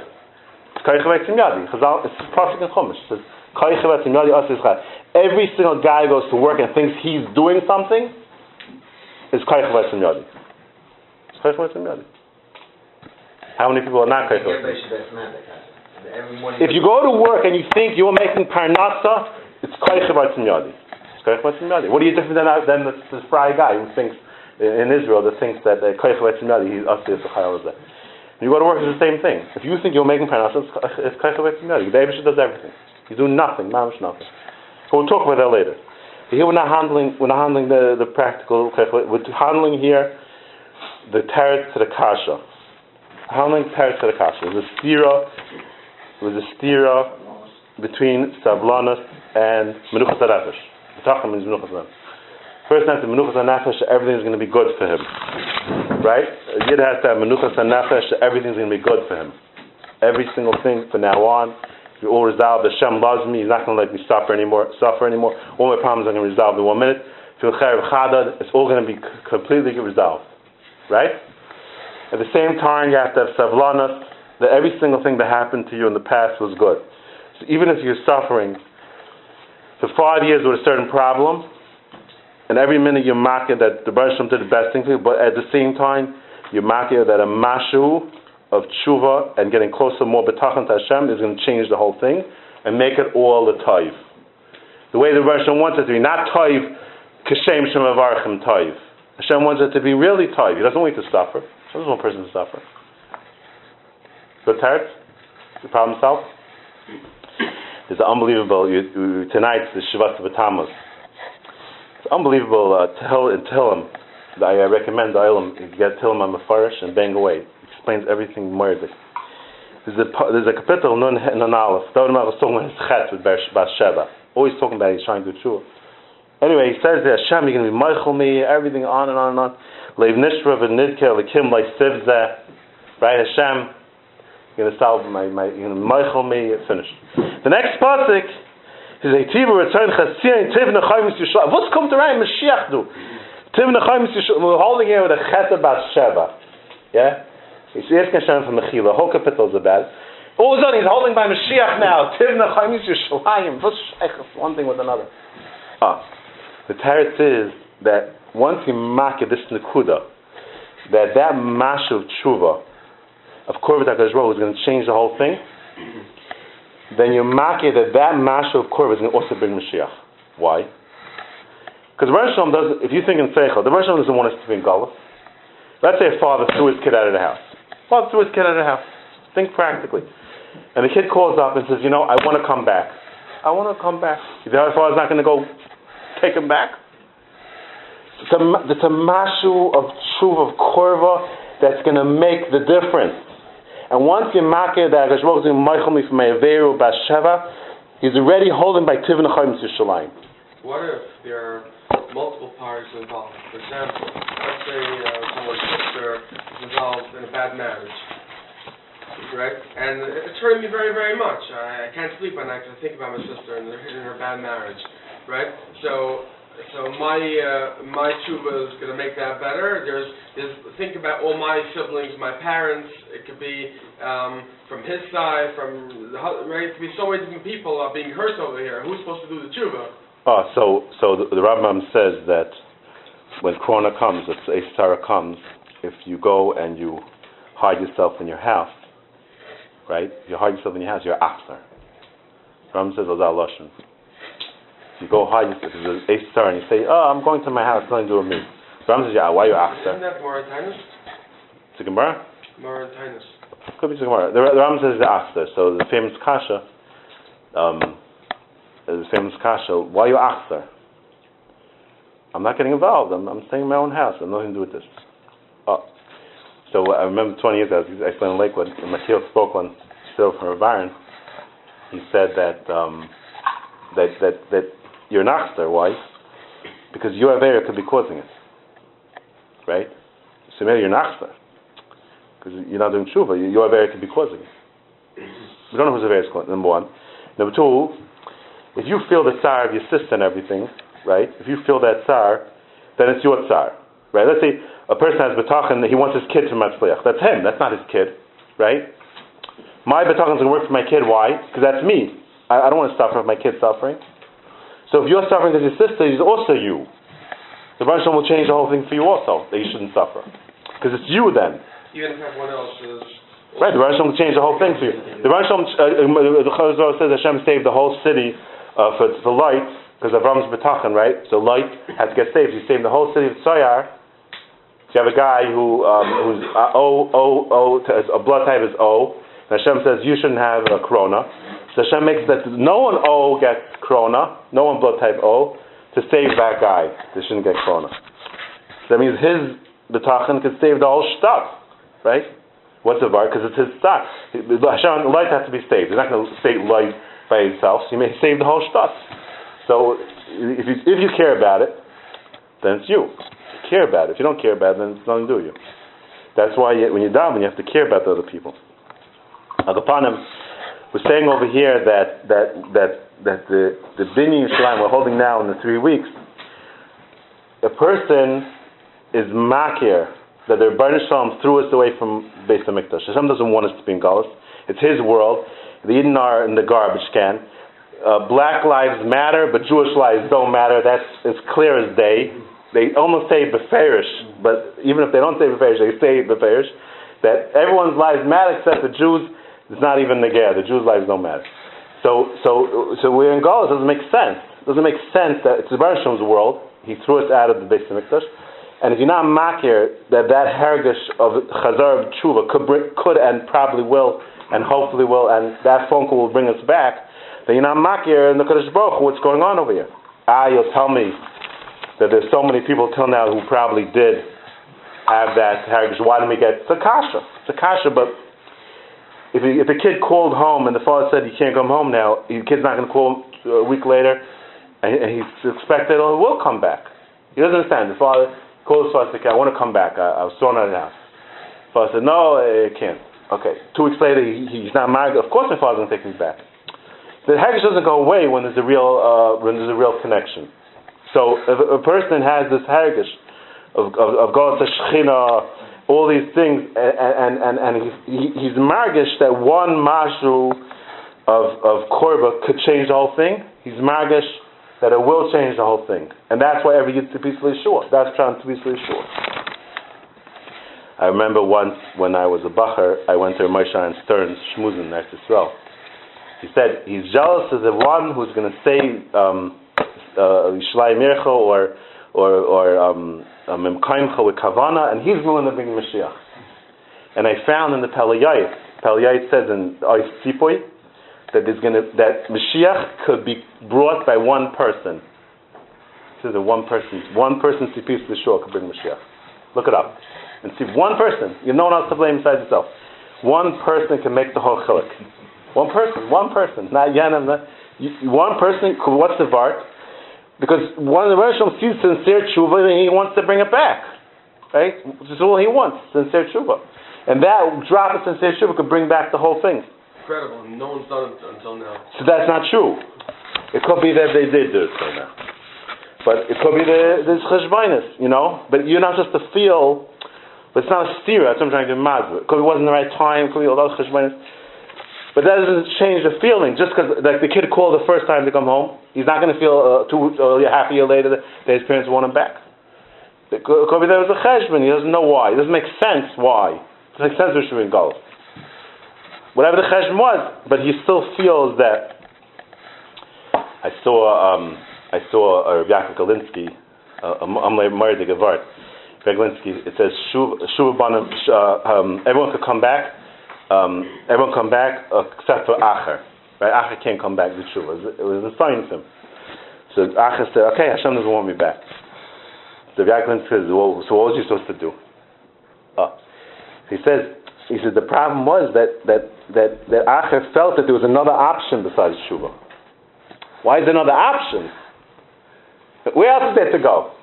[SPEAKER 1] It's Karcha Yadi. Chazal, it's Prophet in Chumash. It says, Karcha Yadi Asis Chad. Every single guy goes to work and thinks he's doing something, is Karcha Yadi. It's Yadi. How many people are not Karcha
[SPEAKER 3] Everybody should have not that kind Every morning.
[SPEAKER 1] if you go to work and you think you're making parnasa, it's koichev yadi. It's koichev yadi. What are you different than, than this, this fry guy who thinks in Israel that thinks that uh, koichev yadi he's asir sechayel zeh. You go to work, it's the same thing. If you think you're making parnasa, it's koichev yadi. The Abisha does everything. You do nothing, mamish nothing. So we'll talk about that later. Here we're not handling we're not handling the the practical. We're handling here the teretz the kasha. Handling teretz the kasha. There's a stira was a stira between Savlanus and Menuchas HaNefesh. B'tachim means Menuchas HaNefesh. First night, the Menuchas HaNefesh, everything's going to be good for him. Right? Yid has to have Menuchas HaNefesh, everything's going to be good for him. Every single thing from now on, you're all resolved. Hashem loves me, He's not going to let me suffer anymore. Suffer anymore. All my problems are going to be resolved in one minute. Chadad, it's all going to be completely resolved. Right? At the same time, you have to have Savlanus, that every single thing that happened to you in the past was good. So even if you're suffering for five years with a certain problem, and every minute you're marking that the Baruch did the best thing for you, but at the same time, you're marking that a mashu of tshuva and getting closer more betachan to Hashem is going to change the whole thing and make it all the taiv. The way the Baruch wants it to be, not taiv, kashem shem avarchim taiv. Hashem wants it to be really taiv. He doesn't want you to suffer. He doesn't want a person to suffer. Good teretz? The problem solved? It's unbelievable. You, you, tonight's the Shavas B'Tammuz. It's unbelievable uh, Tehil in Tehillim. I uh, recommend the Ilm. You get Tehillim on Mefarish and bang away. It explains everything Murdik. There's a, there's a capital, Nun Nun. David Melech was talking about his chet with Ber- Bathsheba. Always talking about he's trying to do tshuva. Anyway, he says there, Hashem, you're going to be Michael me, everything on and on and on. Leiv Nishra v'Nidke Lekim Lai Sivzeh. Right, Hashem, you're going to solve my, my you're going to Michael me, finished. The next pasuk is a Tivu return Chasir Tiv Nechaim Yisrael. What's come to right Mashiach do? Tiv Nechaim Yisrael. We're holding here with a Chet Bat Sheva. Yeah? See, Yisrael Hashem from Mechila. Whole capital is about. All of a sudden, he's holding by Mashiach now. Tiv Nechaim Yisrael. What's one thing with another? Ah. The teretz is that once you mark this nekuda, that that mash of tshuva, of korban HaKadosh is going to change the whole thing, then you mark it that that mash of korban is going to also bring Mashiach. Why? Because the Rosh doesn't, if you think in Seichel, the Rosh doesn't want us to be in Galus. Let's say a father threw his kid out of the house. Father threw his kid out of the house. Think practically. And the kid calls up and says, you know, I want to come back. I want to come back. The other father's not going to go take him back. It's a, a mashu of tshuva, of korva, that's going to make the difference. And once you mark it that Hakadosh Baruch Hu is from Averu Basheva, he's already holding by Tivin Chaim Yishalayim.
[SPEAKER 5] What if there are multiple parties involved? For example, let's say uh, someone's sister is involved in a bad marriage, right? And it's hurting me very, very much. I, I can't sleep at night because I think about my sister and her, and her bad marriage, right? So, so my uh, my tshuva is going to make that better. There's, there's think about all my siblings, my parents. It could be um, from his side, from the, right. It could be so many different people are being hurt over here. Who's supposed to do the tshuva?
[SPEAKER 1] Oh, so so the, the Rambam says that when Corona comes, if Eistara comes, if you go and you hide yourself in your house, right? If you hide yourself in your house, you're after. Ram says, Ozal. You go hide yourself, there's a star, and you say, oh, I'm going to my house, nothing to do with me. Ram says, yeah, why are you
[SPEAKER 5] Isn't
[SPEAKER 1] after?
[SPEAKER 5] that Mauritanian?
[SPEAKER 1] It's a Gemara?
[SPEAKER 5] Mauritanian.
[SPEAKER 1] Could be a Gemara. The, the Ram says the after, so the famous Kasha, um, the famous Kasha, why are you after? I'm not getting involved. I'm, I'm staying in my own house. I have nothing to do with this. Oh. So I remember 20 years ago, I explained in Lakewood, when Matthias spoke on still from Baron, he said that, um, that, that, that you're an Achster. Why? Because your Avera could be causing it. Right? So maybe you're an Achster. Because you're not doing tshuva, your Avera could be causing it. We don't know whose Avera is causing number one. Number two, if you feel the tsar of your sister and everything, right? If you feel that tsar, then it's your tsar, right? Let's say a person has betachin, that he wants his kid to matzliach. That's him. That's not his kid, right? My betachin is going to work for my kid. Why? Because that's me. I, I don't want to suffer if my kid's suffering. So if you're suffering because your sister is also you, the Shalom will change the whole thing for you also, that you shouldn't suffer. Because it's you then.
[SPEAKER 5] Even if everyone else is.
[SPEAKER 1] Right, the Shalom will change the whole thing for you. The Shalom, uh, uh, the Chazal says Hashem saved the whole city uh, for, for light, because Avram's betachin, right? So light has to get saved. He saved the whole city of Tzoyar. So you have a guy who um, who's uh, O O O a blood type is O. Hashem says you shouldn't have a corona. So Hashem makes that no one O gets corona, no one blood type O, to save that guy. They shouldn't get corona. So that means his betachin could save the whole stuff, right? What's the bar? Because it's his stock. Hashem, light has to be saved. He's not going to save light by himself. So he may save the whole stuff. So if you, if you care about it, then it's you. you care about it. If you don't care about it, then it's nothing to do with you. That's why you, when you're down, you have to care about the other people. Agapanim, we're saying over here that that that that the the binyan Yerushalayim we're holding now in the three weeks, a person is makir that the Rebbeinu Shalom threw us away from Beis Hamikdash. Hashem doesn't want us to be in Galus. It's His world. The Eden are in the garbage can. Uh, black lives matter, but Jewish lives don't matter. That's as clear as day. They almost say beferish, but even if they don't say beferish, they say beferish. That everyone's lives matter except the Jews. It's not even the The Jews' lives don't matter. So, so, so we're in Galus. It doesn't make sense. It doesn't make sense that it's the Baruch Shem's world. He threw us out of the Beis Hamikdash. And if you're not makir that that hergish of chazar of tshuva could, bring, could and probably will and hopefully will and that phone call will bring us back, then you're not makir in the Kodesh Baruch what's going on over here. Ah, you'll tell me that there's so many people till now who probably did have that hergish. Why didn't we get it's a but if if a kid called home and the father said you can't come home now, the kid's not going to call a week later, and, and he's expected, oh, we'll come back. He doesn't understand. The father calls the father says, I want to come back. I, I was thrown out of the house. The father said, no, I can't. Okay. Two weeks later, he, he's not married. Of course, my father's going to take me back. The haggish doesn't go away when there's a real uh, when there's a real connection. So if a person has this haggish of of, of God Shechina, all these things, and and and he's, he's margish that one mashu of of korba could change the whole thing. He's margish that it will change the whole thing, and that's why every to be sure. That's trying to be sure. I remember once when I was a bacher, I went to Moshe Aaron Stern's shmuzin next Israel. He said he's jealous of the one who's going to say um, uh, or or or um, Um, Memkaimcha with Kavana, and he's willing to bring Mashiach. And I found in the Pele Yoetz, Peliyayit says in Ois Tzipoy, that to that Mashiach could be brought by one person. This is a one person, one person Tzipis L'Shua could bring Mashiach. Look it up and see one person. You have no one else to blame besides yourself. One person can make the whole chilik. One person, one person, not Yanim. One person. What's the vart? Because one of the Rosh sees sincere tshuva and he wants to bring it back. Right? This is all he wants, sincere tshuva. And that drop of sincere tshuva could bring back the whole thing.
[SPEAKER 5] Incredible. No one's done it until now.
[SPEAKER 1] So that's not true. It could be that they did do it till now. But it could be the this cheshbainis, you know. But you're not just to feel. But it's not a stira. That's what I'm trying to do. It could be it wasn't the right time. It could be all those cheshbainis. But that doesn't change the feeling. Just because like the kid called the first time to come home, he's not going to feel uh, two uh, half a year later that, his parents want him back. It could, be there was a cheshbon. He doesn't know why. It doesn't make sense why. It doesn't make sense we should be in Gulf. whatever the cheshm was, but he still feels that. I saw um, I saw a Rav Yaakov Galinsky, uh, Amle Mardi Gevart. Galinsky, it says Shuv Banim, uh, um, everyone could come back, um, everyone come back except for Acher. Right? Acher can't come back to Shuva. It was a sign to him. So Acher said, okay, Hashem doesn't want me back. So Yaakov says, well, so what was you supposed to do? Uh, he says, he said the problem was that that that that Acher felt that there was another option besides Shuva. Why is there another option? Where else is there to go?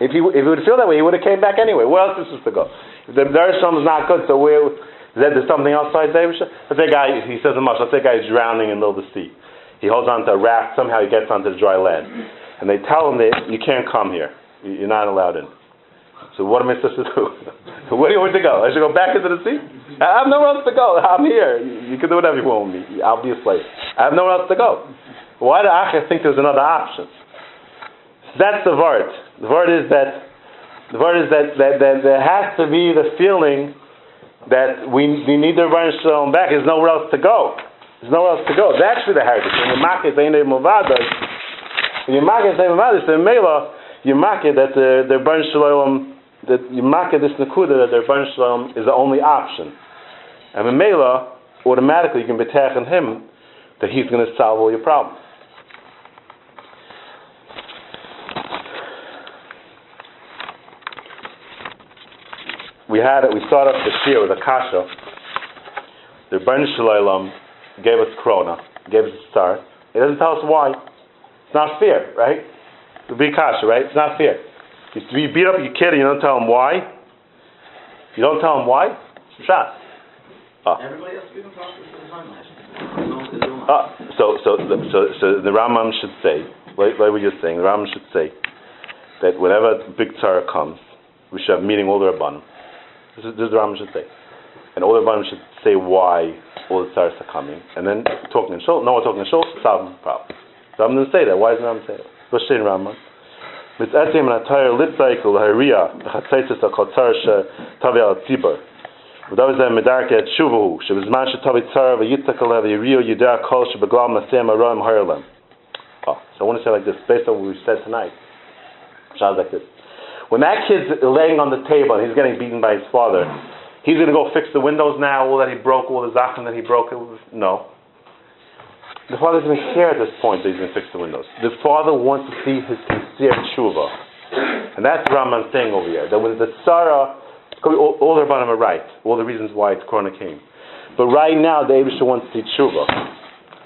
[SPEAKER 1] If he, if he would feel that way, he would have came back anyway. Where else is there to go? The Darsham is not good, so where, is that there's something else besides David? Let's say guy, he says a much, let's say guy is drowning in the middle of the sea. He holds onto a raft, somehow he gets onto the dry land. And they tell him that you can't come here. You're not allowed in. So what am I supposed to do? Where do you want to go? I should go back into the sea? I have nowhere else to go. I'm here. You can do whatever you want with me. I'll be a slave. I have nowhere else to go. Why did Acher think there's another option? That's the word. The word is that the word is that, that, that there has to be the feeling that we, we need the Rebbeinu Shalom back. There's nowhere else to go. There's nowhere else to go. That's actually the heritage. When you mark it, when you mark it, the Mela, you mark it that the the Rebbeinu Shalom that you mark it this nakuda that the Rebbeinu Shalom is the only option. And the Mela, automatically you can betach on him that he's going to solve all your problems. We had it, we started off the year with a kasha. The Rebbeinu Shalom gave us corona, gave us a start. He doesn't tell us why. It's not fair, right? To be kasha, right? It's not fair. You, you beat up your kid and you don't tell him why. You don't tell him why. Shot.
[SPEAKER 2] Uh. Everybody else
[SPEAKER 1] uh, so, so, so, so the Rambam should say, like, like what you're saying, the Rambam should say that whenever big tzara comes, we should have meeting all the Rabbanim this is, this is the Rambam should say. And all the Rambam should say why all the stars are coming. And then talking in Shul, no one talking in Shul, solve the problem. So I'm going to say that. Why does the Rambam say that? Let's say in Rambam. מתעצם לתאר ליטסייקל להריע בחצייצס הקוצר שתביא על ציבור. ודבר זה מדרכה את שובו הוא, שבזמן שתביא צר ויצק עליו ויריעו ידע הכל שבגלל מעשה מרוע עם הרלם. Oh, so I want to say like this, based on what we said tonight. Sounds like this. When that kid's laying on the table and he's getting beaten by his father, he's going to go fix the windows now, all that he broke, all the zachem that he broke. No. The father doesn't care at this point that he's going to fix the windows. The father wants to see his sincere tshuva. And that's Raman saying over here, that when the Sarah, all, all the Rabbanim are right, all the reasons why it's Corona came. But right now, the Abisha wants to see tshuva.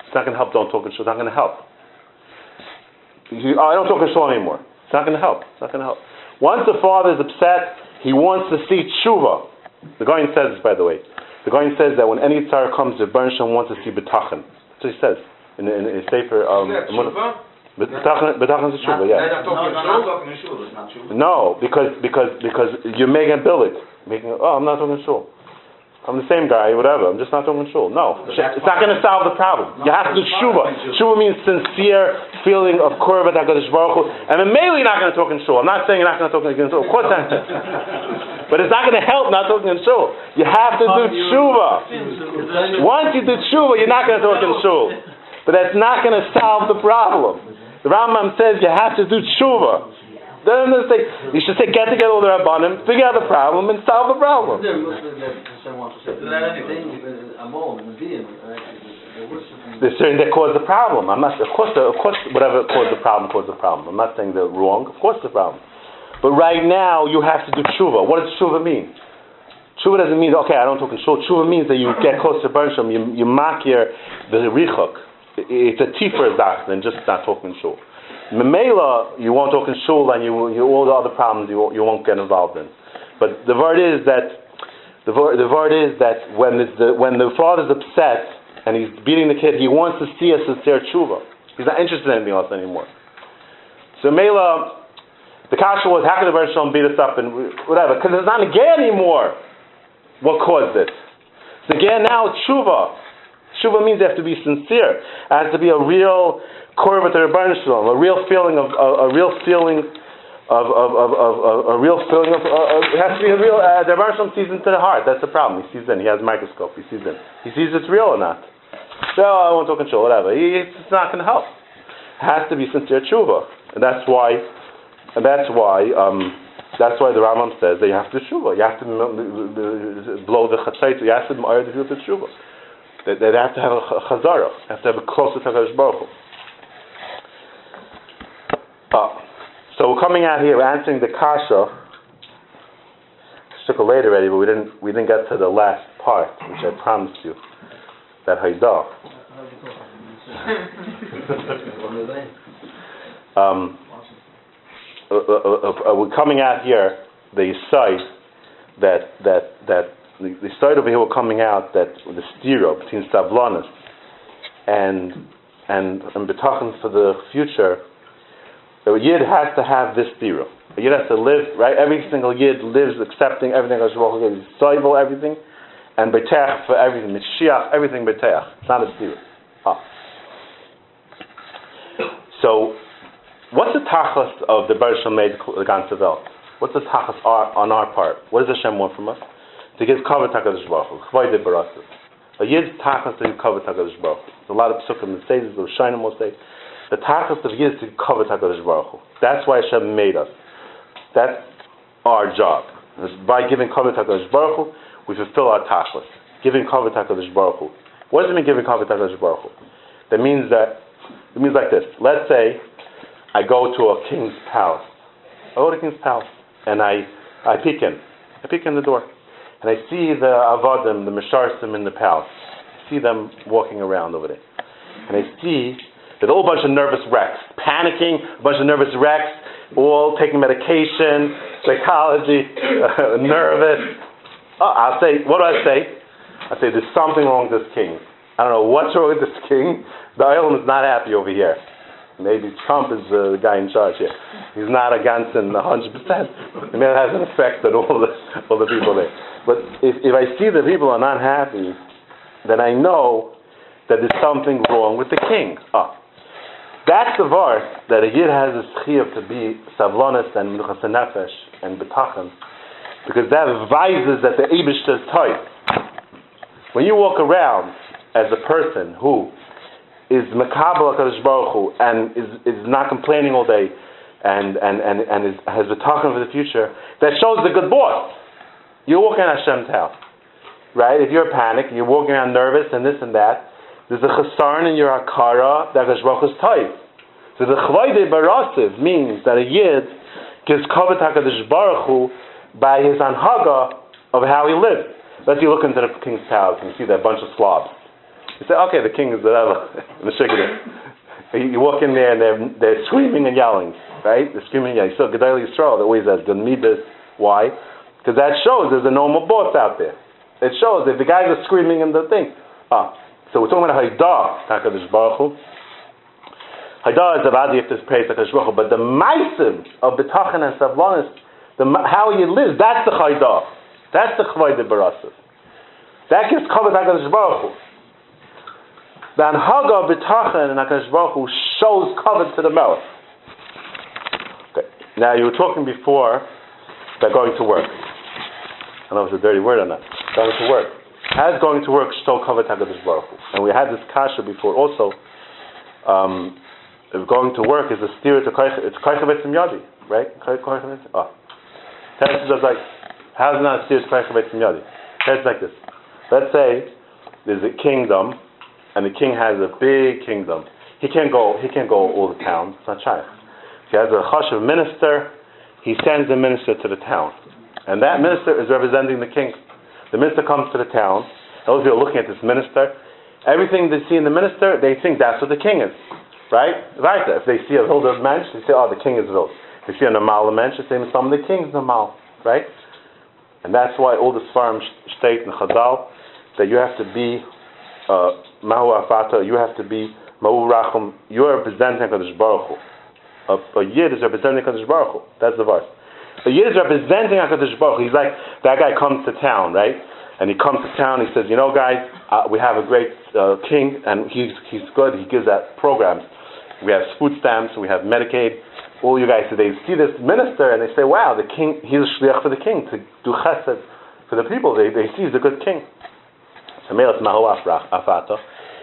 [SPEAKER 1] It's not going to help, don't talk in. It's not going to help. You, I don't talk in anymore. It's not going to help. It's not going to help. Once the father is upset, he wants to see tshuva. The Goyen says this, by the way. The Goyen says that when any tzar comes, the Bernsham wants to see betachan. That's what he says in in, in Sefer. Um, Betachan is tshuva, yeah. No, because because because you're making a billet, making. Oh, I'm not talking shul. I'm the same guy, whatever. I'm just not talking shul. No, it's not going to solve the problem. You have to do shuva. Shuva means sincere feeling of korban Hakadosh Baruch Hu. And mainly not going to talk in shul. I'm not saying you're not going to talk in shul. Of course not. but it's not going to help not talking in shul. You have to do tshuva. Once you do tshuva, you're not going to talk in shul. But that's not going to solve the problem. The Rambam says you have to do tshuva. Then say, you should say, get together with the Rabbanim, figure out the problem, and solve the problem. There's certain that cause the problem. I'm not, of course, of course, whatever caused the problem caused the problem. I'm not saying they're wrong. Of course, the problem. But right now, you have to do tshuva. What does tshuva mean? Tshuva doesn't mean, okay, I don't talk in shul. Tshuva means that you get close to Bershom, you, you your the richuk. It's a tifer than just not talking shul. Memela, you won't talk in shul, and you, you all the other problems you, you won't get involved in. But the word is that the word, the word is that when the when the father's upset and he's beating the kid, he wants to see a sincere tshuva. He's not interested in anything else anymore. So Mela, the kasha was how can the Baruch Shalom beat us up and whatever? Because it's not again anymore. What caused it? So again now tshuva. Tshuva means you have to be sincere. It has to be a real korban to a real feeling of a, a real feeling of, of, of, of, of a real feeling of, uh, it has to be a real, uh, the Marshal sees into the heart, that's the problem, he sees in, he has a microscope, he sees in. He sees it's real or not. So, I won't talk control, whatever, it's not going to help. It has to be sincere tshuva. And that's why, and that's why, um, that's why the Rambam says that you have to tshuva. You have to m- blow the chatzait, you have to admire the of tshuva. That they have to have a ch- chazara, have to have a closer to HaKadosh Baruch. Uh, so we're coming out here, we're answering the kasha. Took a late already, but we didn't we didn't get to the last part, which I promised you. That haydah.
[SPEAKER 3] How's it are?
[SPEAKER 1] Um, uh, uh, uh, uh, we're coming out here the side that that that the, the side over here we're coming out that the stira between Savlonis and and and betachon for the future. The yid has to have this stira. A yid has to live right. Every single yid lives accepting everything as well. He's stable everything, and betach for everything. Mishiach everything betach. It's not a stira. Ah. So What's the tachas of the Baruch made the ganze Welt? What's the tachas on our part? What does Hashem want from us? To give cover to HaKadosh Baruch Hu. A yid's tachas to give cover to HaKadosh Baruch There's a lot of psukim that say this, the Shainim will say. The tachas of yid is to cover HaKadosh Baruch Hu. That's why Hashem made us. That's our job. By giving cover HaKadosh Baruch Hu, we fulfill our tachas. Giving cover HaKadosh Baruch Hu. What does it mean giving cover HaKadosh Baruch Hu? That means that, it means like this. Let's say I go to a king's palace. I go to a king's palace and I, I peek in. I peek in the door. And I see the avadim, the misharsim in the palace. I see them walking around over there. And I see a whole bunch of nervous wrecks, panicking, a bunch of nervous wrecks, all taking medication, psychology, nervous. Oh, I'll say, what do I say? I say, there's something wrong with this king. I don't know what's wrong with this king. The island is not happy over here. Maybe Trump is the guy in charge here. He's not against in 100%. It may has an effect on all the, all the people there. But if, if I see that people are not happy, then I know that there's something wrong with the king. Ah. That's the verse that a yid has a schiyah to be savlonis and menuchas nefesh and betachan, because that advises that the Abish is tight. When you walk around as a person who is makabel HaKadosh Baruch Hu and is, is not complaining all day and, and, and, and is, has talking for the future, that shows the good boss. You're walking Hashem's house, right? If you're panicked, you're walking around nervous and this and that, there's a chasarn in your akara that Hu is tight. So the chvayde barasiv means that a yid gives covet HaKadosh Baruch Hu by his anhaga of how he lives. Let's you look into the king's palace and you see that bunch of slobs. You say, okay, the king is whatever, shikadeh. You walk in there and they're, they're screaming and yelling, right? They're screaming and yelling. So Gedali Yisrael, that always has good midas. Why? Because that shows there's a normal boss out there. It shows if the guys are screaming in the thing. Ah, so we're talking about Haidah, Takadosh Baruch Hu. Haidah is the about the this praise Takadosh Baruch Hu, but the maisim of B'tachan and Savlonis, the how you live, that's the Haidah. That's the Chvayde Barasiv. That gives cover Takadosh Baruch Hu. The Anhaga of B'tachan and HaKadosh Baruch Hu shows cover to the mouth. Okay. Now you were talking before about going to work. I know it's a dirty word on that. Going to work. How is going to work show cover to HaKadosh Baruch Hu? And we had this kasha before also. Um, going to work is a steer to it's koich betzim yadi, right? Oh, us just like how's it not a steer to koich yadi? Like this. Let's say there's a kingdom and the king has a big kingdom. He can't go. He can't go all the towns. It's not shaykh. He has a chashav minister. He sends a minister to the town, and that minister is representing the king. The minister comes to the town. Those people are looking at this minister. Everything they see in the minister, they think that's what the king is, right? Right. If they see a wilder mensch, they say, "Oh, the king is wild." If they see a normal mensch, they say, "Some of the king's normal," right? And that's why all the farm state in Chazal that you have to be uh, Mahu Afata, you have to be Mahu Rachum, you are representing Kadosh Baruch Hu. A, a Yid is representing Kadosh Baruch Hu. That's the verse. A Yid is representing Kadosh Baruch He's like, that guy comes to town, right? And he comes to town, he says, you know guys, uh, we have a great uh, king, and he's, he's good, he gives out programs. We have food stamps, we have Medicaid, all you guys, they see this minister and they say, wow, the king, he's a shliach for the king to do chesed for the people. They, they see he's a good king. So.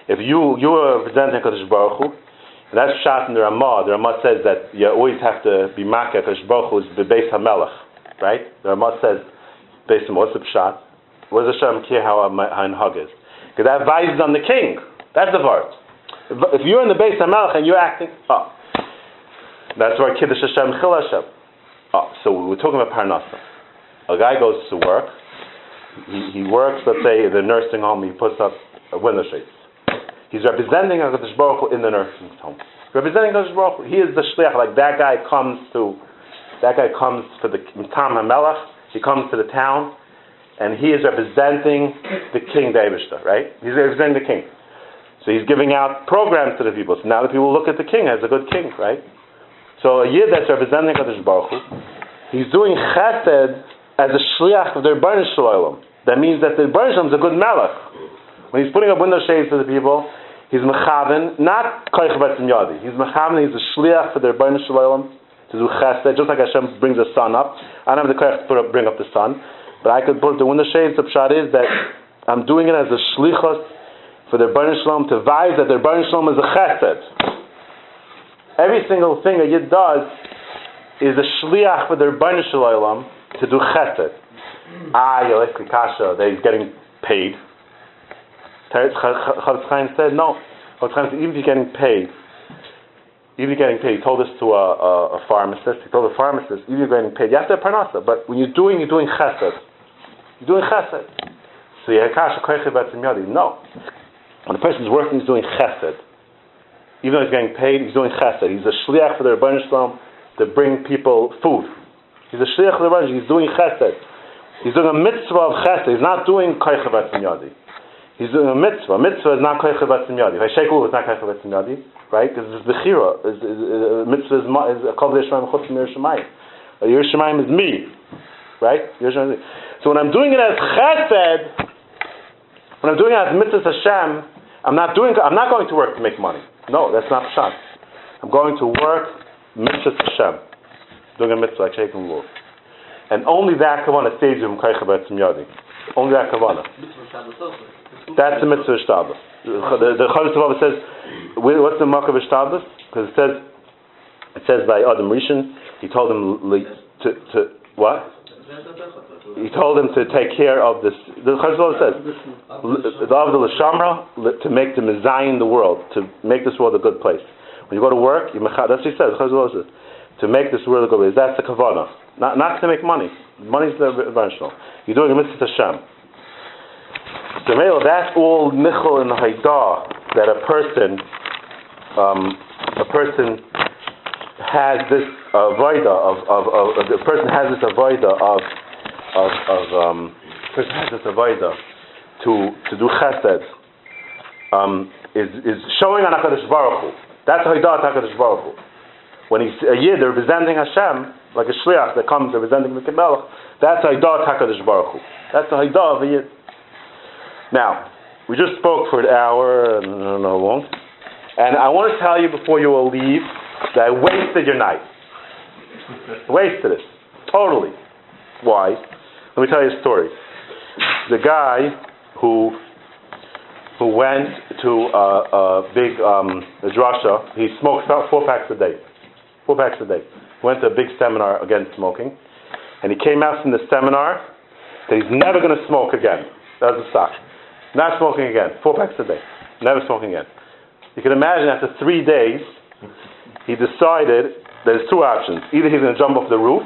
[SPEAKER 1] If you you are representing Kadosh Baruch and that's shot in the Ramah. The Ramah says that you always have to be Hu is the base Hamelech, right? The Ramah says, based on what's the shot, what Hashem care how ein hug is? Because that vises on the king. That's the part. If, you're in the base Hamelech and you're acting, oh, that's why Kiddush Hashem Chil Hashem. Oh, so we're talking about Parnasa. A guy goes to work. He, he works, let's say, the nursing home. He puts up a window shades. He's representing HaKadosh Baruch Hu in the nursing home. Representing HaKadosh Baruch Hu. He is the shliach. Like that guy comes to, that guy comes for the Tam HaMelech. He comes to the town, and he is representing the king, David, right? He's representing the king. So he's giving out programs to the people. So now the people look at the king as a good king, right? So a yid that's representing Kadosh Baruch Hu, he's doing chesed as a shliach of the Rebbeinu Shalom. That means that the Rebbeinu Shalom is a good melech. When he's putting up window shades for the people, he's mechaven, not koich betzim yadi. He's mechaven, he's a shliach for the Rebbeinu Shalom to do chesed, just like Hashem brings the sun up. I don't have the koich to put up, bring up the sun, but I could put up the window shades. The pshat is that I'm doing it as a shlichus for the Rebbeinu Shalom to vise that the Rebbeinu Shalom is a chesed. Every single thing a Yid does is a shliach for the Rebbeinu Shalom to do chesed. Ah, Yolek Kasha, that he's getting paid. Chofetz Chaim said, no. Even if you're getting paid, even if you're getting paid, he told this to a, a, a pharmacist, he told the pharmacist, even if you're getting paid, you have to have parnasa, but when you're doing, you're doing chesed. You're doing chesed. So you Betzim Yadi. No. When a person's working, he's doing chesed even though he's getting paid, he's doing chesed. He's a shliach for the Rebbeinu Shalom to bring people food. He's a shliach for the Rebbeinu He's doing chesed. He's doing a mitzvah of chesed. He's not doing koicha yadi. He's doing a mitzvah. Mitzvah is not koicha yadi. If I shake it's not koicha yadi, right? Because it's bechira. Is, is, uh, mitzvah is, is a kol Yerushalayim chutz from Yerushalayim. Yerushalayim is me, right? Yerushalayim. So when I'm doing it as chesed, when I'm doing it as mitzvah Hashem, I'm not doing. I'm not going to work to make money. No, that's not pshat. I'm going to work mitzvah Hashem, doing a mitzvah like shaking wool. And only that kavanah saves you from kaicha b'etzim yadi. Only that kavanah. That's the mitzvah shtabas. The the Chavis says, what's the mark of shtabas? Because it says, it says by Adam Rishon, he told him to, to what? He told him to take care of this. The Chazal says, the Avdul Shamra, to make the Mizayin the world, to make this world a good place. When you go to work, you that's what he says, The Chazal says, to make this world a good place. That's the Kavanah. Not, not to make money. Money's the eventual. You're doing a mitzvah to Hashem. So, that's all nichol and haidah that a person, um, a person has this avoida of, of, of, of, the person has this avoida of of, of um, person has this avoida to to do chesed um, is is showing on Hakadosh Baruch Hu. That's haidah Hakadosh Baruch Hu. When he's a yid representing Hashem, like a shliach that comes representing the Melech, that's haidah Hakadosh Baruch Hu. That's the haidah of a yid. Now, we just spoke for an hour, and I don't know long, and I want to tell you before you all leave that I wasted your night. wasted it. Totally. Why? Let me tell you a story. The guy who who went to a, a big um, drasha, he smokes about four packs a day. Four packs a day. Went to a big seminar against smoking, and he came out from the seminar that he's never going to smoke again. That was the stock. Not smoking again. Four packs a day. Never smoking again. You can imagine after three days, he decided there's two options. Either he's going to jump off the roof,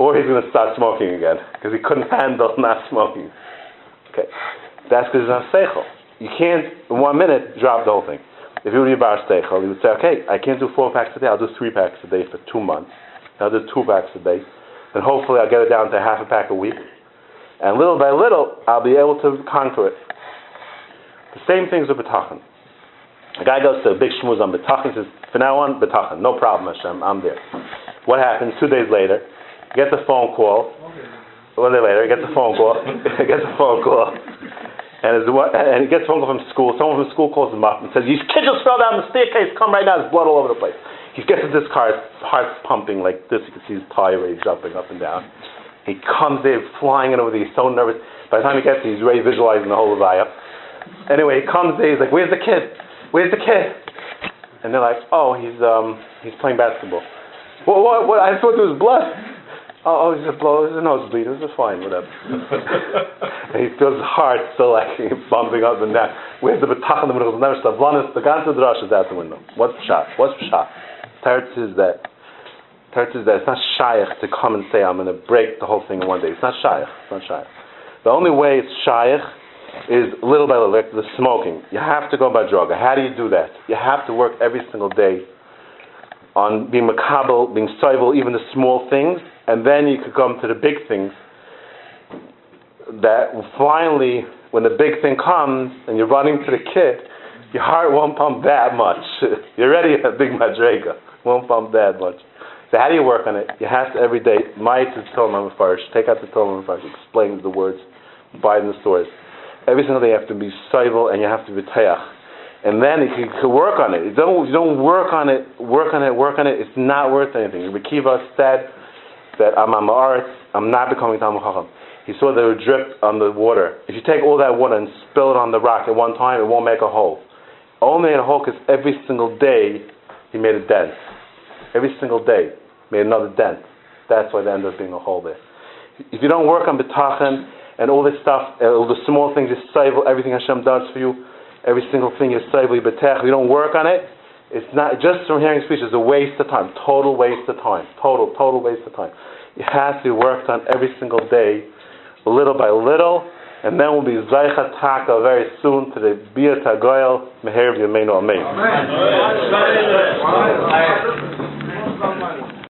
[SPEAKER 1] or he's going to start smoking again, because he couldn't handle not smoking. Okay. That's because he's not seichel. You can't, in one minute, drop the whole thing. If you were bar seichel, you would say, okay, I can't do four packs a day, I'll do three packs a day for two months. I'll do two packs a day. Then hopefully I'll get it down to half a pack a week. And little by little, I'll be able to conquer it. The same things with B'tachan. A guy goes to a big shmuz on B'tachan, says, from now on, B'tachan, no problem, Hashem, I'm there. What happens? Two days later, gets a phone call. One day later, gets a phone call. gets a phone call. And, and he gets a phone call from school. Someone from school calls him up and says, These kids just fell down the staircase. Come right now. There's blood all over the place. he gets into this car, his heart's pumping like this. You can see his tire rate jumping up and down. He comes in flying in over there. He's so nervous. By the time he gets there, he's already visualizing the whole Avaya. Anyway, he comes there. He's like, "Where's the kid? Where's the kid?" And they're like, "Oh, he's um he's playing basketball." What? What? what? I thought there was blood. Oh, oh, he's a blow. It's a nosebleed. It was fine, whatever. and he feels his heart still like bumping up and down. Where's the betach in the middle? Never stop. Blanis, the ganze drush is out the window. What's shot? What's shot? Teretz is that. Teretz is that it's not shaykh to come and say I'm going to break the whole thing in one day. It's not shaykh. It's not shaykh. The only way it's shaykh is little by little, like the smoking. You have to go by drug. How do you do that? You have to work every single day on being makabel, being stable, even the small things, and then you could come to the big things. That finally, when the big thing comes and you're running to the kit, your heart won't pump that much. you're already a big madrega, won't pump that much. So how do you work on it? You have to every day, might to Torah first, take out the Torah first, explain the words, buy in the stores. Every single day you have to be stable and you have to be teach and then if you can work on it. You don't, you don't work on it, work on it, work on it, it's not worth anything. Rabbi Akiva said that I'm on art, I'm not becoming Talmid Chacham. He saw the drip on the water. If you take all that water and spill it on the rock at one time, it won't make a hole. Only made a hole because every single day he made a dent. Every single day made another dent. That's why there ended up being a hole there. If you don't work on bitachon and all this stuff, uh, all the small things, you save everything Hashem does for you, every single thing is savely betech. You don't work on it, it's not just from hearing speech. It's a waste of time. Total waste of time. Total, total waste of time. It has to be worked on every single day, little by little, and then we'll be Zaycha Taka very soon to the Bia Tagoyel Meher Amen. Amen.